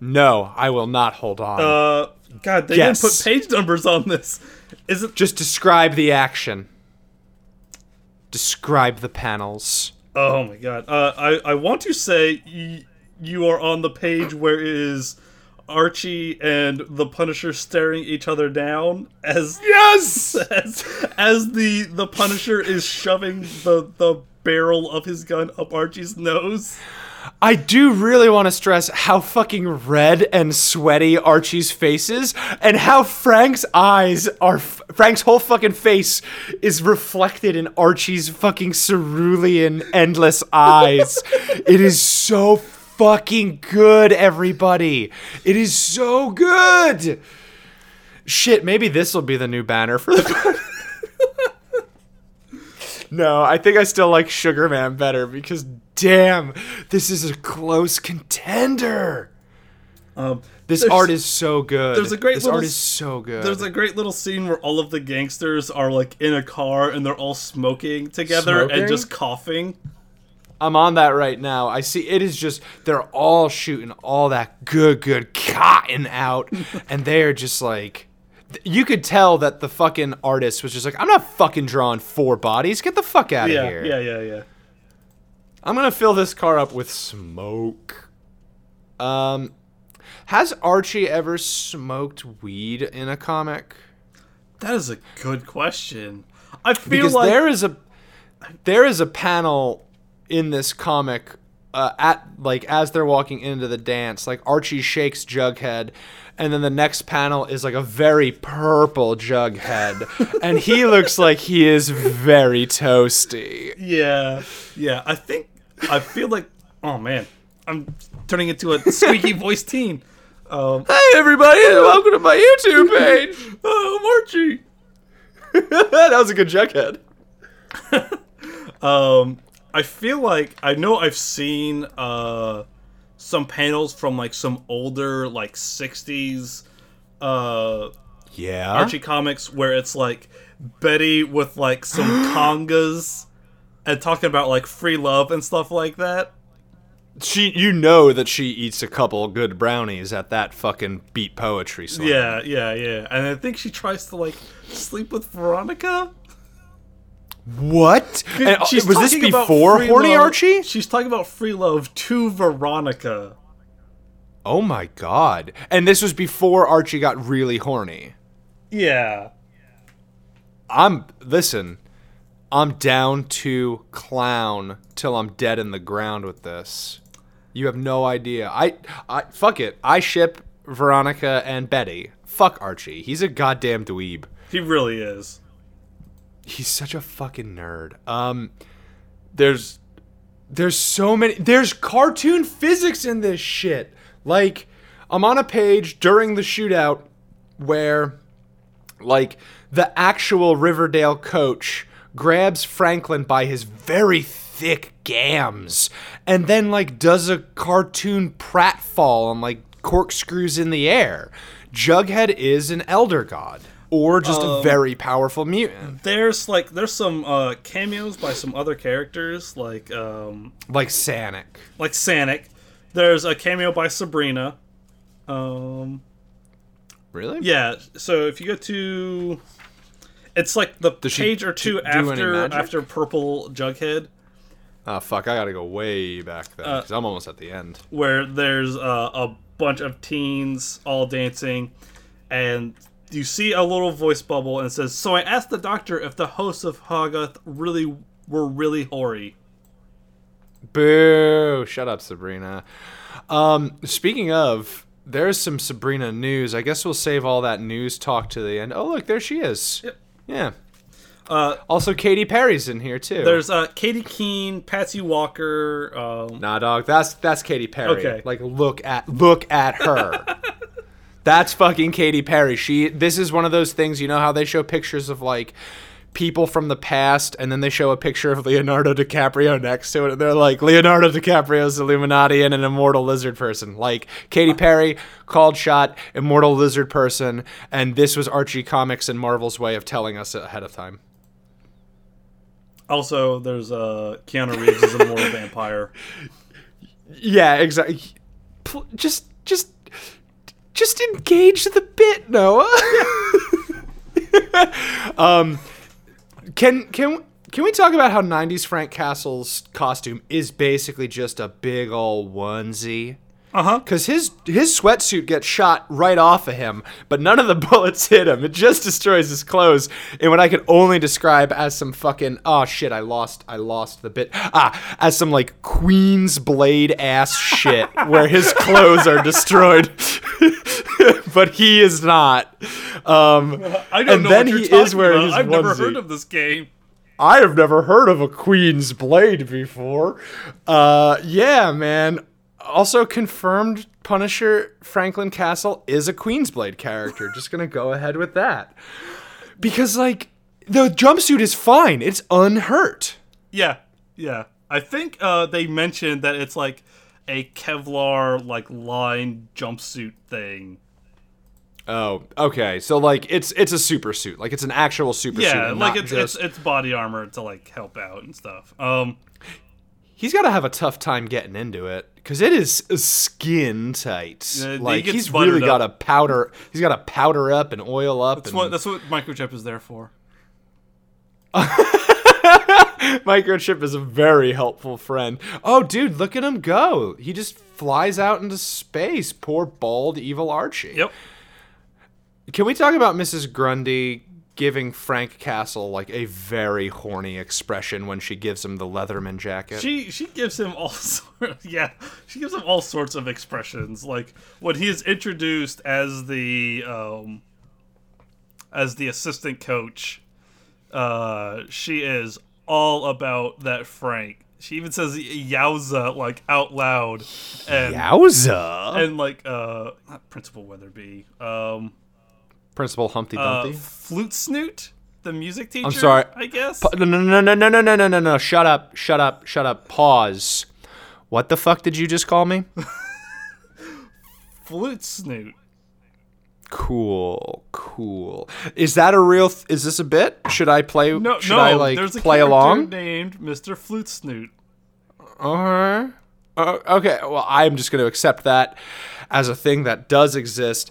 No, I will not hold on. Uh, God, they Yes. didn't put page numbers on this. Is it? just describe the action. Describe the panels. Oh my God. Uh, I I want to say y- you are on the page where it is Archie and the Punisher staring each other down as Yes. as as the the Punisher is shoving the the barrel of his gun up Archie's nose. I do really want to stress how fucking red and sweaty Archie's face is, and how Frank's eyes are. Frank's whole fucking face is reflected in Archie's fucking cerulean, endless eyes. it is so fucking good, everybody. It is so good. Shit, maybe this will be the new banner for the. No, I think I still like Sugar Man better because damn, this is a close contender. Um, This art is so good. there's a great This little art is so good. There's a great little scene where all of the gangsters are like in a car and they're all smoking together Smoking? and just coughing. I'm on that right now. I see it is just they're all shooting all that good good cotton out and they're just like you could tell that the fucking artist was just like I'm not fucking drawing four bodies. Get the fuck out of Yeah, here. yeah, yeah, yeah. I'm gonna fill this car up with smoke. Um, has Archie ever smoked weed in a comic? That is a good question. I feel Because like there is a there is a panel in this comic uh, at like as they're walking into the dance, like Archie shakes Jughead, and then the next panel is like a very purple Jughead, and he looks like he is very toasty. Yeah, yeah. I think I feel like. Oh man, I'm turning into a squeaky voice teen. Um, Hey everybody, welcome to my YouTube page. oh, Archie. that was a good Jughead. Um, I feel like I know I've seen uh some panels from like some older like '60s uh Yeah. Archie comics where it's like Betty with like some congas and talking about like free love and stuff like that. She, you know that she eats a couple good brownies at that fucking beat poetry slam. Yeah, yeah, yeah. And I think she tries to like sleep with Veronica. What? And, uh, was this before Horny love- Archie? She's talking about free love to Veronica. Oh my god! And this was before Archie got really horny. Yeah. I'm listen. I'm down to clown till I'm dead in the ground with this. You have no idea. I, I fuck it. I ship Veronica and Betty. Fuck Archie. He's a goddamn dweeb. He really is. He's such a fucking nerd. Um, there's, there's so many. There's cartoon physics in this shit. Like, I'm on a page during the shootout where, like, the actual Riverdale coach grabs Franklin by his very thick gams and then like does a cartoon pratfall and like corkscrews in the air. Jughead is an elder god or just a very powerful mutant. There's like there's some uh, cameos by some other characters like um, like Sanic. like Sanic. There's a cameo by Sabrina. Um, Really? yeah. So if you go to, it's like the Does she page or two after after Purple Jughead, Oh fuck! I gotta go way back then Uh, because I'm almost at the end. where there's uh, a bunch of teens all dancing, and you see a little voice bubble and it says, "So I asked the doctor if the hosts of Hogarth really were really hoary." Boo! Shut up, Sabrina. Um, speaking of, there's some Sabrina news. I guess we'll save all that news talk to the end. Oh, look, there she is. Yep. Yeah. Uh, Also, Katy Perry's in here too. there's uh, Katy Keene, Patsy Walker. Um, Nah, dog. That's that's Katy Perry. Okay. Like look at look at her. that's fucking Katy Perry. She this is one of those things, you know how they show pictures of like people from the past and then they show a picture of Leonardo DiCaprio next to it and they're like Leonardo DiCaprio's Illuminati and an immortal lizard person. Like Katy Perry, called shot, immortal lizard person, and this was Archie Comics and Marvel's way of telling us ahead of time. also, there's uh, Keanu Reeves as a mortal vampire. Yeah, exactly. Just, just, just engage the bit, Noah. um, can can can we talk about how '90s Frank Castle's costume is basically just a big ol' onesie? Uh huh. Because his his sweatsuit gets shot right off of him, but none of the bullets hit him. It just destroys his clothes in what I could only describe as some fucking oh shit. I lost I lost the bit ah as some like Queen's Blade ass shit where his clothes are destroyed, but he is not. Um, I don't And know then what you're he is wearing about. his I've never heard of this game. I have never heard of a Queen's Blade before. Uh, yeah, man. Also confirmed Punisher Franklin Castle is a Queen's Blade character. Just gonna go ahead with that. Because like the jumpsuit is fine. It's unhurt. Yeah, yeah. I think uh, they mentioned that it's like a Kevlar like lined jumpsuit thing. Oh, okay. So like it's it's a super suit. Like it's an actual super suit. Yeah, like it's, just- it's it's body armor to like help out and stuff. Um, he's got to have a tough time getting into it because it is skin tight. Yeah, like gets he's really got up. to powder. He's got to powder up and oil up. that's and what that's what microchip is there for. Microchip is a very helpful friend. Oh, dude, look at him go! He just flies out into space. Poor bald evil Archie. Yep. Can we talk about Mrs. Grundy giving Frank Castle like a very horny expression when she gives him the Leatherman jacket? She she gives him all sort yeah she gives him all sorts of expressions like when he is introduced as the um as the assistant coach uh she is all about that Frank she even says yowza like out loud and Yowza! and like uh not Principal Weatherby um Principal Humpty uh Dumpty. Flute Snoot the music teacher I'm sorry. I guess no, no, no, no, no, no, no, no, no, no. Shut up! Shut up! Shut up! Pause. What the fuck did you just call me? Flute Snoot Cool, cool. Is that a real? Th- is this a bit? Should I play? no should no I like there's a play along? named Mr. Flute Snoot Uh-huh. Uh, okay, well, I'm just going to accept that as a thing that does exist.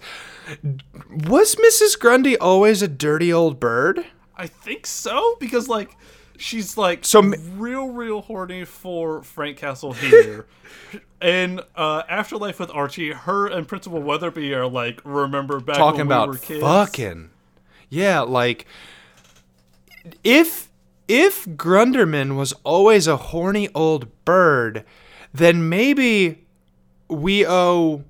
Was Mrs. Grundy always a dirty old bird? I think so because like she's like So real real horny for Frank Castle here. and uh, Afterlife with Archie, her and Principal Weatherby are like remember back Talking when about we were kids. fucking. Yeah, like if if Grunderman was always a horny old bird, then maybe we owe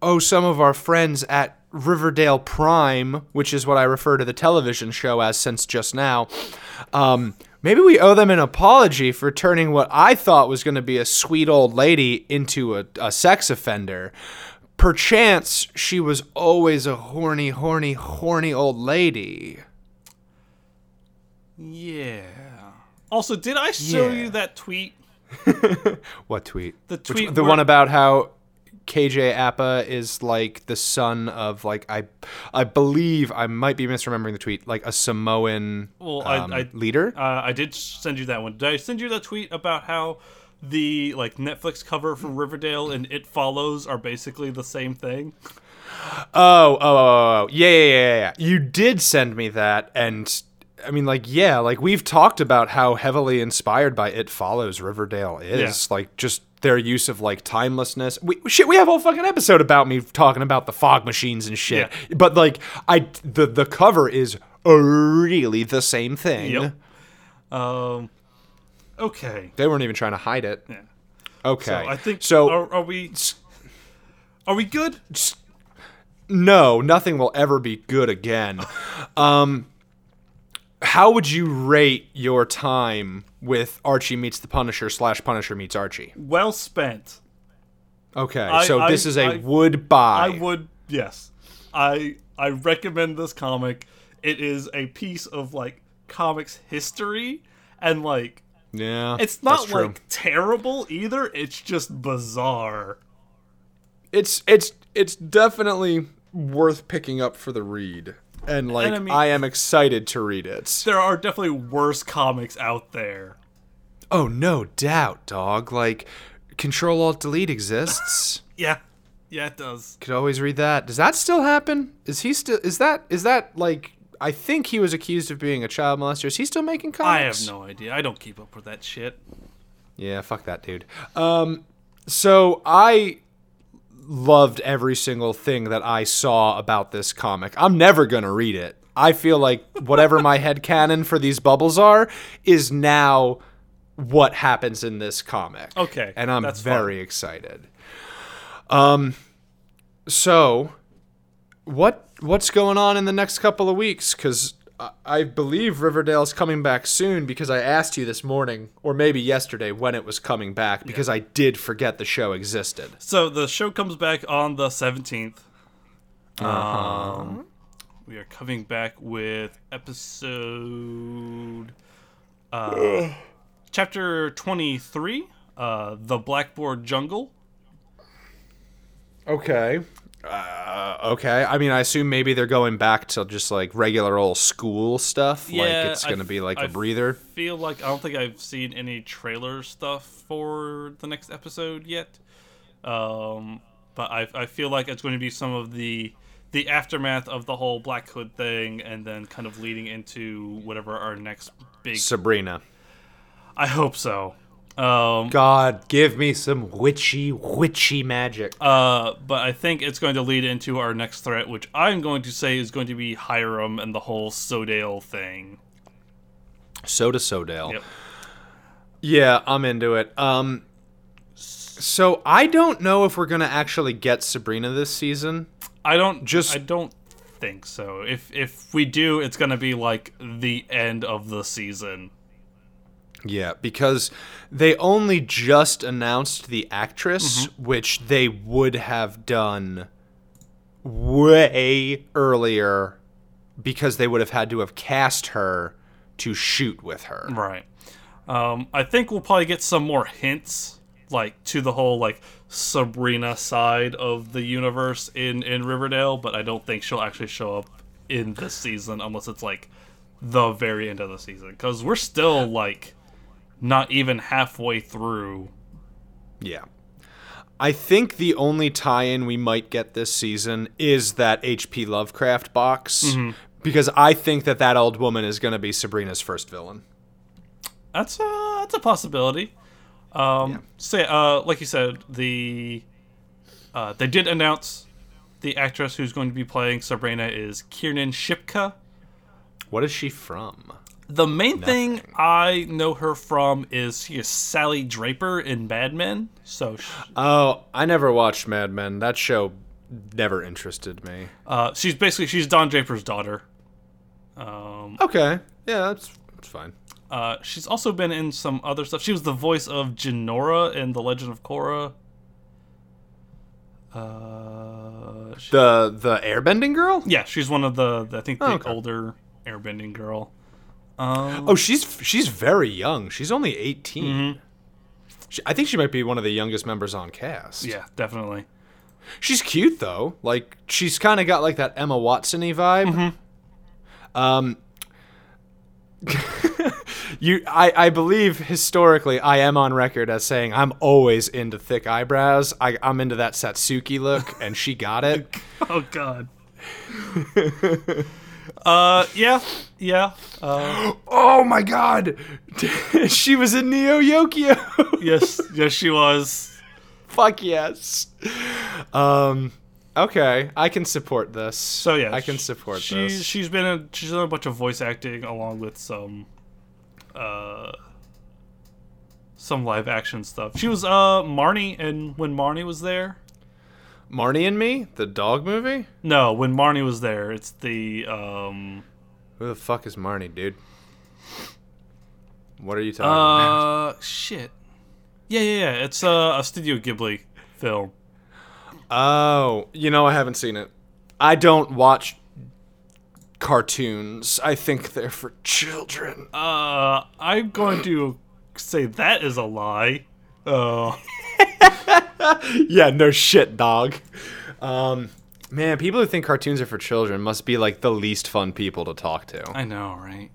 owe some of our friends at Riverdale Prime, which is what I refer to the television show as since just now. Um, maybe we owe them an apology for turning what I thought was going to be a sweet old lady into a, a sex offender. Perchance she was always a horny, horny, horny old lady. Yeah. Also, did I show Yeah. you that tweet? What tweet? The Which- tweet the where- one about how KJ Apa is like the son of like I I believe I might be misremembering the tweet like a Samoan Well, I- um, I- leader. Uh, I did send you that one. Did I send you that tweet about how the like Netflix cover for Riverdale and It Follows are basically the same thing? Oh, oh, oh, oh, oh. Yeah, yeah, yeah, yeah. You did send me that, and I mean, like, yeah, like we've talked about how heavily inspired by It Follows Riverdale is. Yeah. Like, just their use of like timelessness. We shit, we have a whole fucking episode about me talking about the fog machines and shit. Yeah. But like, I the the cover is really the same thing. Yep. Um, okay. They weren't even trying to hide it. Yeah. Okay. So I think. so. are, are we? Are we good? no, nothing will ever be good again. um, how would you rate your time with Archie meets the Punisher slash Punisher meets Archie? Well spent. Okay, I- so I- this is a I- would buy. I would. Yes. I I recommend this comic. It is a piece of like comics history, and like yeah, it's not like terrible either. It's just bizarre. it's it's it's definitely worth picking up for the read, and like I I, mean- am excited to read it. There are definitely worse comics out there. Oh no doubt, dog. Like Control Alt Delete exists. Yeah. Yeah, it does. Could always read that. Does that still happen? Is he still? Is that? Is that like? I think he was accused of being a child molester. Is he still making comics? I have no idea. I don't keep up with that shit. Yeah, fuck that dude. Um, so I loved every single thing that I saw about this comic. I'm never gonna read it. I feel like whatever my head canon for these bubbles are is now what happens in this comic. Okay, and I'm very fine. excited. Um, so what what's going on in the next couple of weeks? Because I, I believe Riverdale's coming back soon. Because I asked you this morning, or maybe yesterday, when it was coming back. Because I did forget the show existed. So the show comes back on the 17th. Uh-huh. Um, we are coming back with episode uh, chapter 23, uh, The Blackboard Jungle. Okay. Uh, okay. I mean, I assume maybe they're going back to just like regular old school stuff. Yeah, like it's going to be like I a breather. feel like I don't think I've seen any trailer stuff for the next episode yet. Um, but I, I feel like it's going to be some of the the aftermath of the whole Black Hood thing, and then kind of leading into whatever our next big. Sabrina. I hope so. Um, God, give me some witchy, witchy magic. uh, but I think it's going to lead into our next threat, which I'm going to say is going to be Hiram and the whole Sodale thing. Soda Sodale. Yep. Yeah, I'm into it. Um, so I don't know if we're gonna actually get Sabrina this season. I don't Just- I don't think so. If if we do, it's gonna be like the end of the season. Yeah, because they only just announced the actress, which they would have done way earlier because they would have had to have cast her to shoot with her. Right. Um, I think we'll probably get some more hints, like to the whole like Sabrina side of the universe in in Riverdale, but I don't think she'll actually show up in this season unless it's like the very end of the season because we're still like not even halfway through. Yeah. I think the only tie-in we might get this season is that HP Lovecraft box because I think that that old woman is going to be Sabrina's first villain. That's a that's a possibility. Um, Say, uh, like you said, the uh, they did announce the actress who's going to be playing Sabrina is Kiernan Shipka. What is she from? The main thing I know her from is she is Sally Draper in Mad Men. So, sh- Oh, I never watched Mad Men. That show never interested me. uh, she's basically she's Don Draper's daughter. Um, Okay. Yeah, that's that's fine. uh, she's also been in some other stuff. She was the voice of Jinora in The Legend of Korra. Uh, she- The the airbending girl? yeah, she's one of the I think the Oh, okay. older airbending girl. Um, Oh, she's she's very young. She's only 18. She, I think she might be one of the youngest members on cast. yeah, definitely. She's cute though. Like she's kind of got like that Emma Watson-y vibe. Um You I, I believe historically I am on record as saying I'm always into thick eyebrows. I, I'm into that Satsuki look and she got it. Oh God. Uh, yeah, yeah. Uh, Oh my god, she was in Neo Yokio. yes, yes, she was. Fuck yes. Um. Okay, I can support this. So yeah, I can support she, this. She's been a, she's done a bunch of voice acting along with some, uh, some live action stuff. She was uh Marnie, and when Marnie was there. Marnie and Me, the dog movie. No, when Marnie was there, it's the um. Who the fuck is Marnie, dude? What are you talking about? Uh, shit. Yeah, yeah, yeah. It's uh, a Studio Ghibli film. Oh, you know I haven't seen it. I don't watch cartoons. I think they're for children. Uh, I'm going to say that is a lie. Uh, yeah, no shit, dog. Um, man, people who think cartoons are for children must be like the least fun people to talk to. I know, right?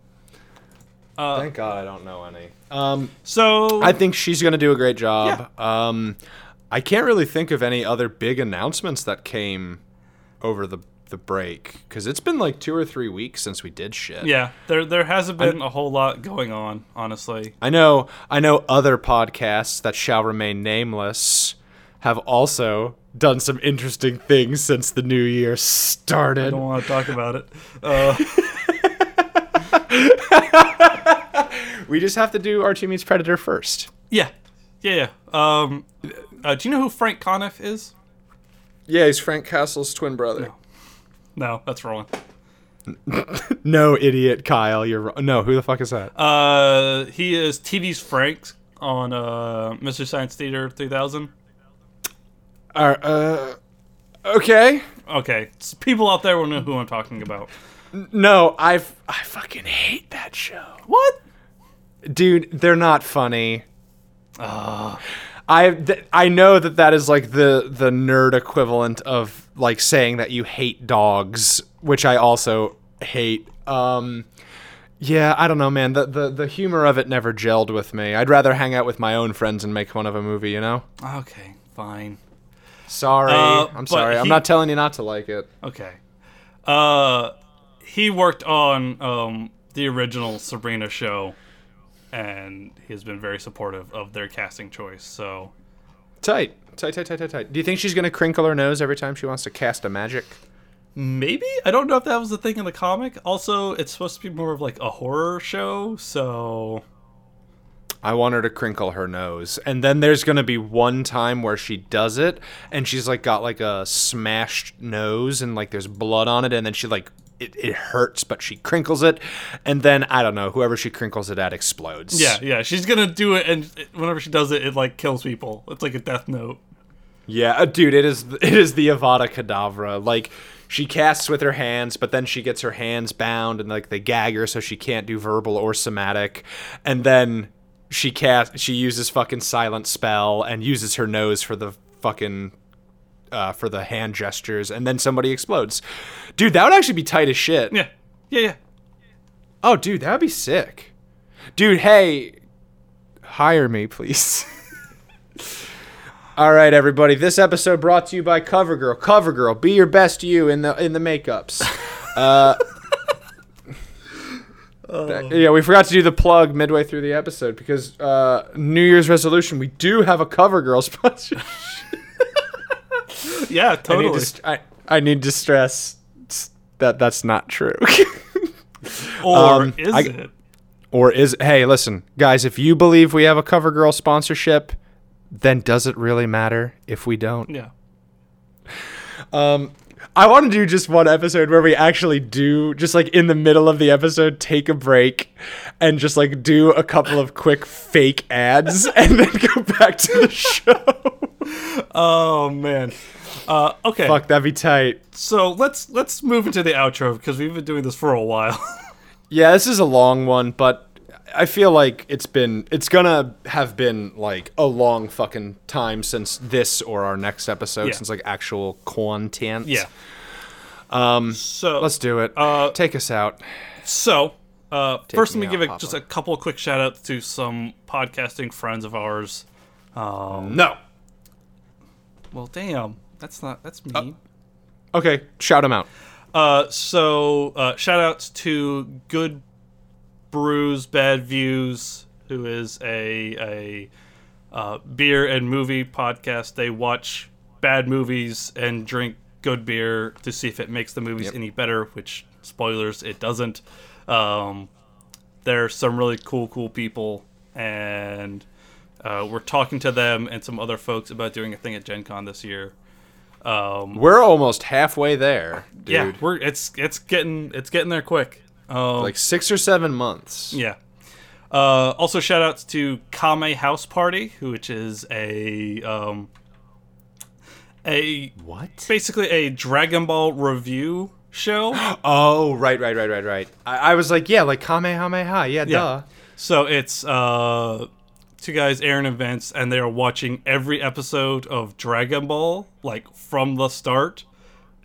Thank God I don't know any. Um, So I think she's gonna do a great job. Um, I can't really think of any other big announcements that came over the the break because it's been like two or three weeks since we did shit. yeah, there there hasn't been a whole lot going on, honestly. I know I know other podcasts that shall remain nameless have also done some interesting things since the new year started. I don't want to talk about it. Uh, We just have to do Archie meets Predator first. yeah, yeah, yeah. Um, uh, do you know who Frank Conniff is? Yeah, he's Frank Castle's twin brother. No, that's wrong. No, idiot, Kyle. You're wrong. No, who the fuck is that? Uh, he is TV's Frank on uh Mystery Science Theater 3000. Uh, uh, okay. Okay, s- people out there will know who I'm talking about. No, I've I fucking hate that show. What? Dude, they're not funny. Uh, I th- I know that that is like the the nerd equivalent of like saying that you hate dogs, which I also hate. Um yeah, I don't know, man. The, the the humor of it never gelled with me. I'd rather hang out with my own friends and make fun of a movie, you know? okay, fine. Sorry. Uh, I'm sorry. I'm not telling you not to like it. Okay. Uh, he worked on um the original Sabrina show, and he has been very supportive of their casting choice. So Tight. Tight, tight, tight, tight, tight. Do you think she's going to crinkle her nose every time she wants to cast a magic? maybe I don't know if that was the thing in the comic. Also, it's supposed to be more of like a horror show, so I want her to crinkle her nose. And then there's going to be one time where she does it and she's like got like a smashed nose and like there's blood on it and then she like it, it hurts but she crinkles it and then I don't know whoever she crinkles it at explodes. yeah, yeah, she's gonna do it, and whenever she does it, it like kills people. It's like a death note. Yeah, uh, dude, it is it is the Avada Kedavra. Like she casts with her hands, but then she gets her hands bound and like they gag her so she can't do verbal or somatic. And then she cast she uses fucking silent spell and uses her nose for the fucking uh, for the hand gestures, and then somebody explodes. Dude, that would actually be tight as shit. Yeah, yeah, yeah. Oh, dude, that would be sick. Dude, hey, hire me, please. All right, everybody. This episode brought to you by CoverGirl. CoverGirl, be your best you in the in the makeups. Uh, yeah, we forgot to do the plug midway through the episode because uh, New Year's resolution. We do have a CoverGirl sponsor. Yeah, I totally. need to st- I, I need to stress that that's not true. or um, is I- it? Or is hey, listen, guys, if you believe we have a CoverGirl sponsorship, then does it really matter if we don't? Yeah. Um I want to do just one episode where we actually do just like in the middle of the episode take a break and just like do a couple of quick fake ads and then go back to the show. Oh man. Uh, okay. Fuck, that'd be tight. So let's let's move into the outro because we've been doing this for a while. Yeah, this is a long one, but I feel like it's been it's gonna have been like a long fucking time since this or our next episode Yeah. since like actual content. yeah. Um. So Let's do it. Uh, Take us out. So, uh, first, let me give out, it Papa. just a couple of quick shout outs to some podcasting friends of ours. Um, No. Well, damn, that's not that's Uh, mean. Okay, shout them out. Uh, so uh, shout outs to Good Brews, Bad Views, who is a a uh, beer and movie podcast. They watch bad movies and drink good beer to see if it makes the movies Yep. any better. Which spoilers, it doesn't. Um, they're some really cool, cool people, and uh, we're talking to them and some other folks about doing a thing at Gen Con this year. Um, We're almost halfway there, dude. yeah, we're it's it's getting it's getting there quick. Um, like six or seven months. yeah. Uh, also, shout outs to Kame House Party, which is a um, a What? basically a Dragon Ball review show. Oh, right, right, right, right, right. I, I was like, yeah, like Kamehameha. Yeah, duh. So it's uh, two guys, Aaron and Vince, and they are watching every episode of Dragon Ball, like from the start.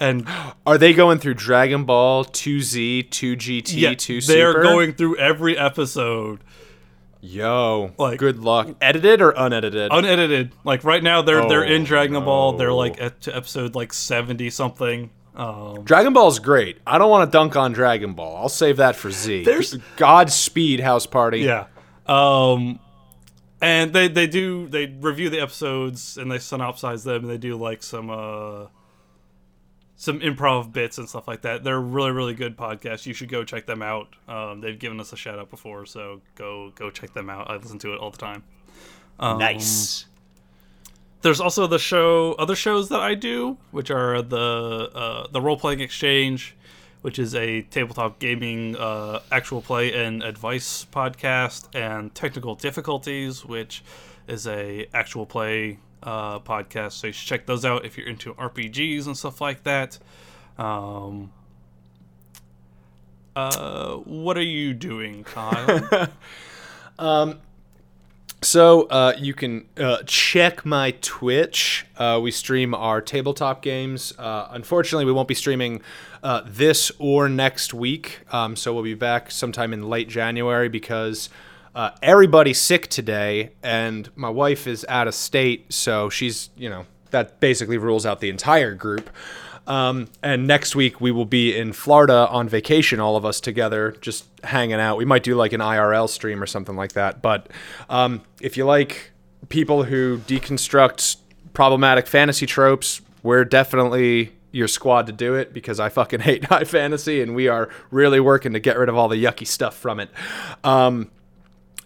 And Are they going through Dragon Ball 2Z, 2GT, yeah, 2 they're going through every episode, Yo, Like- good luck. Edited or unedited? unedited. Like right now, they're they're in Oh, Dragon Ball. They're like at to episode like seventy something. Um, Dragon Ball's great. I don't want to dunk on Dragon Ball. I'll save that for Z. There's- Godspeed, House Party. Yeah. Um and they they do they review the episodes and they synopsize them and they do like some uh some improv bits and stuff like that. They're really really good podcasts. You should go check them out. Um, they've given us a shout out before, so go go check them out. I listen to it all the time. Um, Nice. There's also the show other shows that I do, which are the uh, the role playing exchange, which is a tabletop gaming uh, actual play and advice podcast, and technical difficulties, which is a actual play uh, podcast. So you should check those out if you're into RPGs and stuff like that. Um, uh, what are you doing, Kyle? So uh, you can uh, check my Twitch. Uh, we stream our tabletop games. Uh, unfortunately, we won't be streaming uh, this or next week. Um, so we'll be back sometime in late January because uh, everybody's sick today, and my wife is out of state. So she's, you know, that basically rules out the entire group. Um, and next week we will be in Florida on vacation, all of us together, just hanging out. We might do like an IRL stream or something like that. But um, if you like people who deconstruct problematic fantasy tropes, we're definitely your squad to do it because I fucking hate high fantasy and we are really working to get rid of all the yucky stuff from it. Um,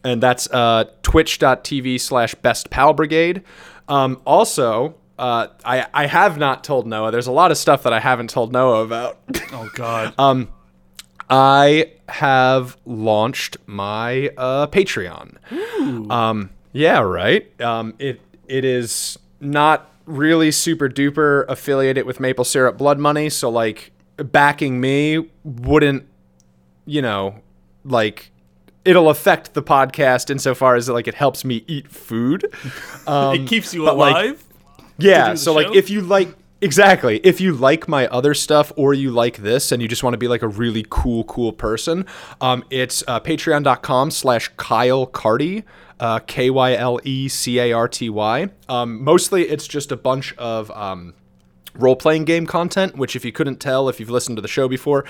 and that's uh, twitch.tv slash best pal brigade. Um, also, uh, I, I have not told Noah. There's a lot of stuff that I haven't told Noah about. oh God. um, I have launched my uh, Patreon. Um, yeah, right. Um, it it is not really super duper affiliated with Maple Syrup Blood Money, so like backing me wouldn't, you know, like it'll affect the podcast insofar as like it helps me eat food. Um, it keeps you but, like, alive. Yeah, so like if you like exactly, if you like my other stuff or you like this and you just want to be like a really cool, cool person, um, it's uh, patreon.com slash Kyle Carty, uh, K Y L E C A R T Y. Um, mostly it's just a bunch of um, role playing game content, which if you couldn't tell if you've listened to the show before,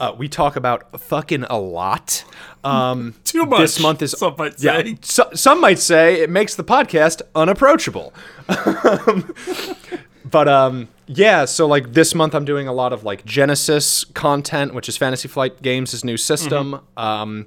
uh, we talk about fucking a lot. Um, Too much. This month is some might yeah. say. So, some might say it makes the podcast unapproachable. but um, yeah. So like this month, I'm doing a lot of like Genesys content, which is Fantasy Flight Games' new system. Um,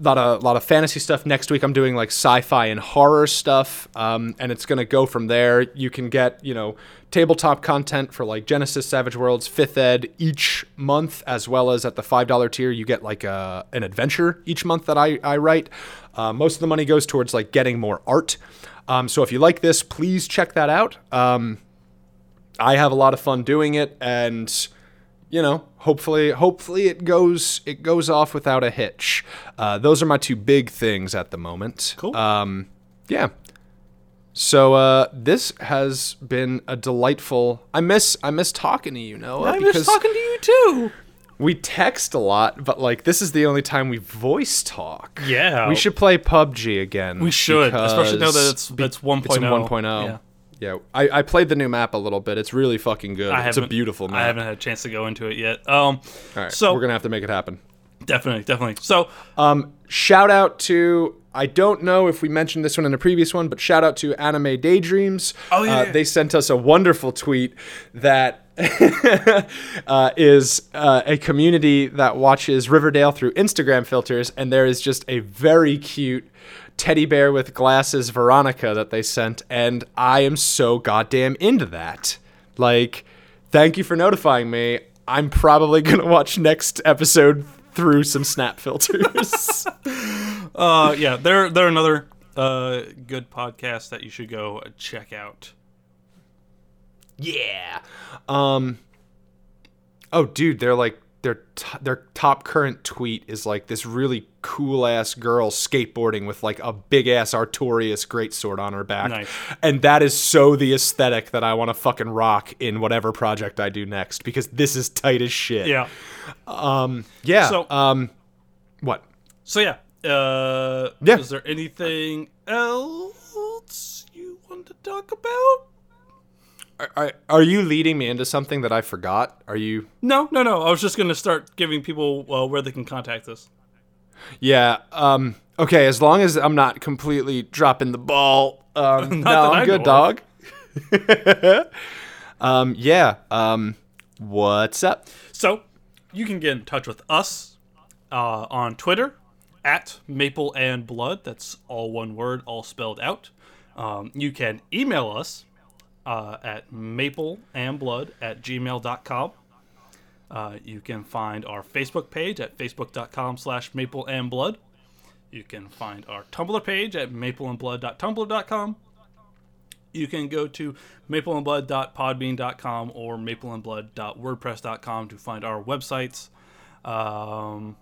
lot of lot of fantasy stuff. Next week, I'm doing like sci-fi and horror stuff, um, and it's gonna go from there. You can get you know tabletop content for like Genesys, Savage Worlds, Fifth Ed each month, as well as at the five dollar tier, you get like a, an adventure each month that I I write. Uh, most of the money goes towards like getting more art. Um, so if you like this, please check that out. Um, I have a lot of fun doing it, and you know, hopefully, hopefully it goes it goes off without a hitch. Uh, those are my two big things at the moment. Cool. Um, yeah. So uh, this has been a delightful. I miss I miss talking to you, Noah. I miss talking to you too. We text a lot, but like this is the only time we voice talk. Yeah. We should play PUBG again. We should, especially now that it's it's 1.0. It's 1.0. Yeah. Yeah, I, I played the new map a little bit. It's really fucking good. I it's a beautiful map. I haven't had a chance to go into it yet. Um, All right, so we're gonna have to make it happen. definitely, definitely. So Um, shout out to I don't know if we mentioned this one in a previous one, but shout out to Anime Daydreams. Oh, yeah, Uh, yeah. they sent us a wonderful tweet that uh, is uh, a community that watches Riverdale through Instagram filters, and there is just a very cute teddy bear with glasses, Veronica, that they sent, and I am so goddamn into that. Like, thank you for notifying me. I'm probably gonna watch next episode through some snap filters. Uh, yeah, they're they're another uh good podcast that you should go check out. Yeah. Um. Oh, dude, they're like their t- their top current tweet is like this really cool ass girl skateboarding with like a big ass Artorias greatsword on her back, Nice. and that is so the aesthetic that I want to fucking rock in whatever project I do next because this is tight as shit. Yeah. Yeah. So- um, what? So yeah. Uh, Yeah. Is there anything else you want to talk about? Are, are, you leading me into something that I forgot? Are you? No, no, no. I was just gonna start giving people uh, where they can contact us. Yeah. Um. Okay. As long as I'm not completely dropping the ball. Um. no, I'm good, dog. um. Yeah. Um. What's up? So you can get in touch with us uh, on Twitter at Maple and Blood. That's all one word, all spelled out. Um, you can email us uh, at mapleandblood at gmail.com. Uh, you can find our Facebook page at facebook.com slash mapleandblood. You can find our Tumblr page at mapleandblood.tumblr.com. You can go to mapleandblood.podbean.com or mapleandblood.wordpress.com to find our websites. Um,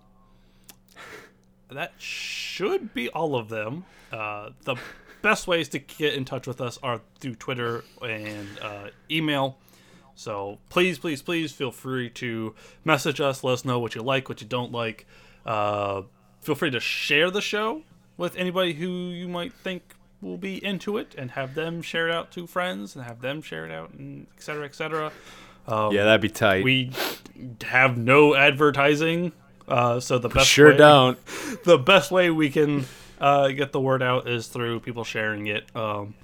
that should be all of them. Uh, the best ways to get in touch with us are through Twitter and uh, email. So please, please, please feel free to message us. Let us know what you like, what you don't like. Uh, feel free to share the show with anybody who you might think will be into it, and have them share it out to friends, and have them share it out, and et cetera, et cetera. yeah, that'd be tight. We have no advertising, uh, so the best sure way, don't. the best way we can uh, get the word out is through people sharing it. Um,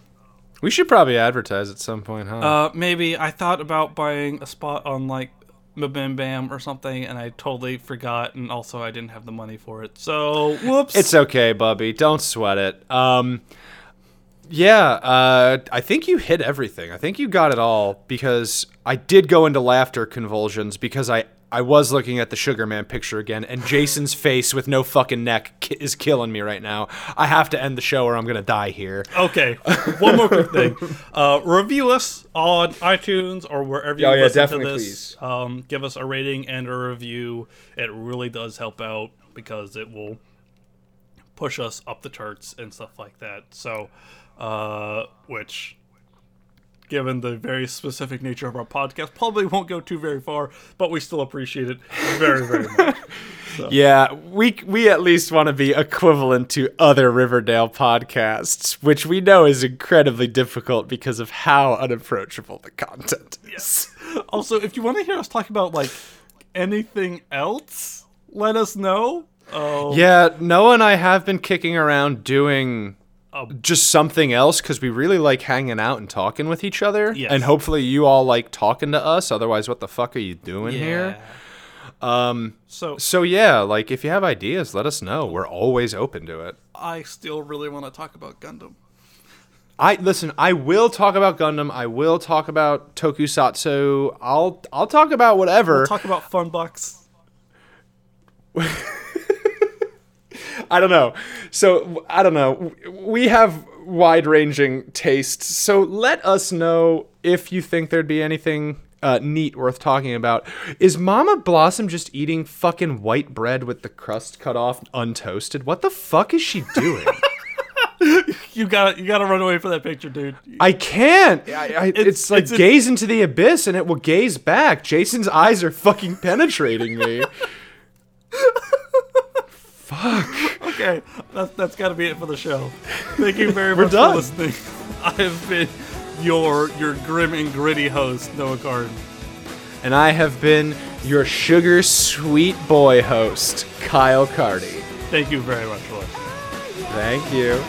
We should probably advertise at some point, huh? uh, maybe I thought about buying a spot on like Bam Bam or something, and I totally forgot, and also I didn't have the money for it. So whoops. It's okay, Bubby. Don't sweat it. Um, yeah, uh, I think you hit everything. I think you got it all because I did go into laughter convulsions because I I was looking at the Sugar Man picture again, and Jason's face with no fucking neck ki- is killing me right now. I have to end the show or I'm gonna die here. Okay, one more quick thing. Uh, review us on iTunes or wherever you Oh, yeah, listen to this. Um, give us a rating and a review. It really does help out because it will push us up the charts and stuff like that. So, uh, which, given the very specific nature of our podcast, probably won't go too very far, but we still appreciate it very, very much. Yeah, we we at least want to be equivalent to other Riverdale podcasts, which we know is incredibly difficult because of how unapproachable the content is. Also, if you want to hear us talk about like anything else, let us know. Oh, Yeah, Noah and I have been kicking around doing Um, just something else because we really like hanging out and talking with each other. Yes. And hopefully you all like talking to us. Otherwise, what the fuck are you doing here? Um. So So yeah, like if you have ideas, let us know. We're always open to it. I still really want to talk about Gundam. I listen. I will talk about Gundam. I will talk about Tokusatsu. I'll I'll talk about whatever. Talk about Funbox. I don't know. So I don't know. We have wide ranging tastes. So let us know if you think there'd be anything uh, neat worth talking about. Is Mama Blossom just eating fucking white bread with the crust cut off, untoasted? What the fuck is she doing? You got to you got to run away from that picture, dude. I can't. I, I, it's, like it's gaze into the abyss and it will gaze back. Jason's eyes are fucking penetrating me. Okay, that's that's got to be it for the show. Thank you very much done. for listening. I have been your your grim and gritty host, Noah Carden. And I have been your sugar sweet boy host, Kyle Cardy. Thank you very much for listening. Thank you.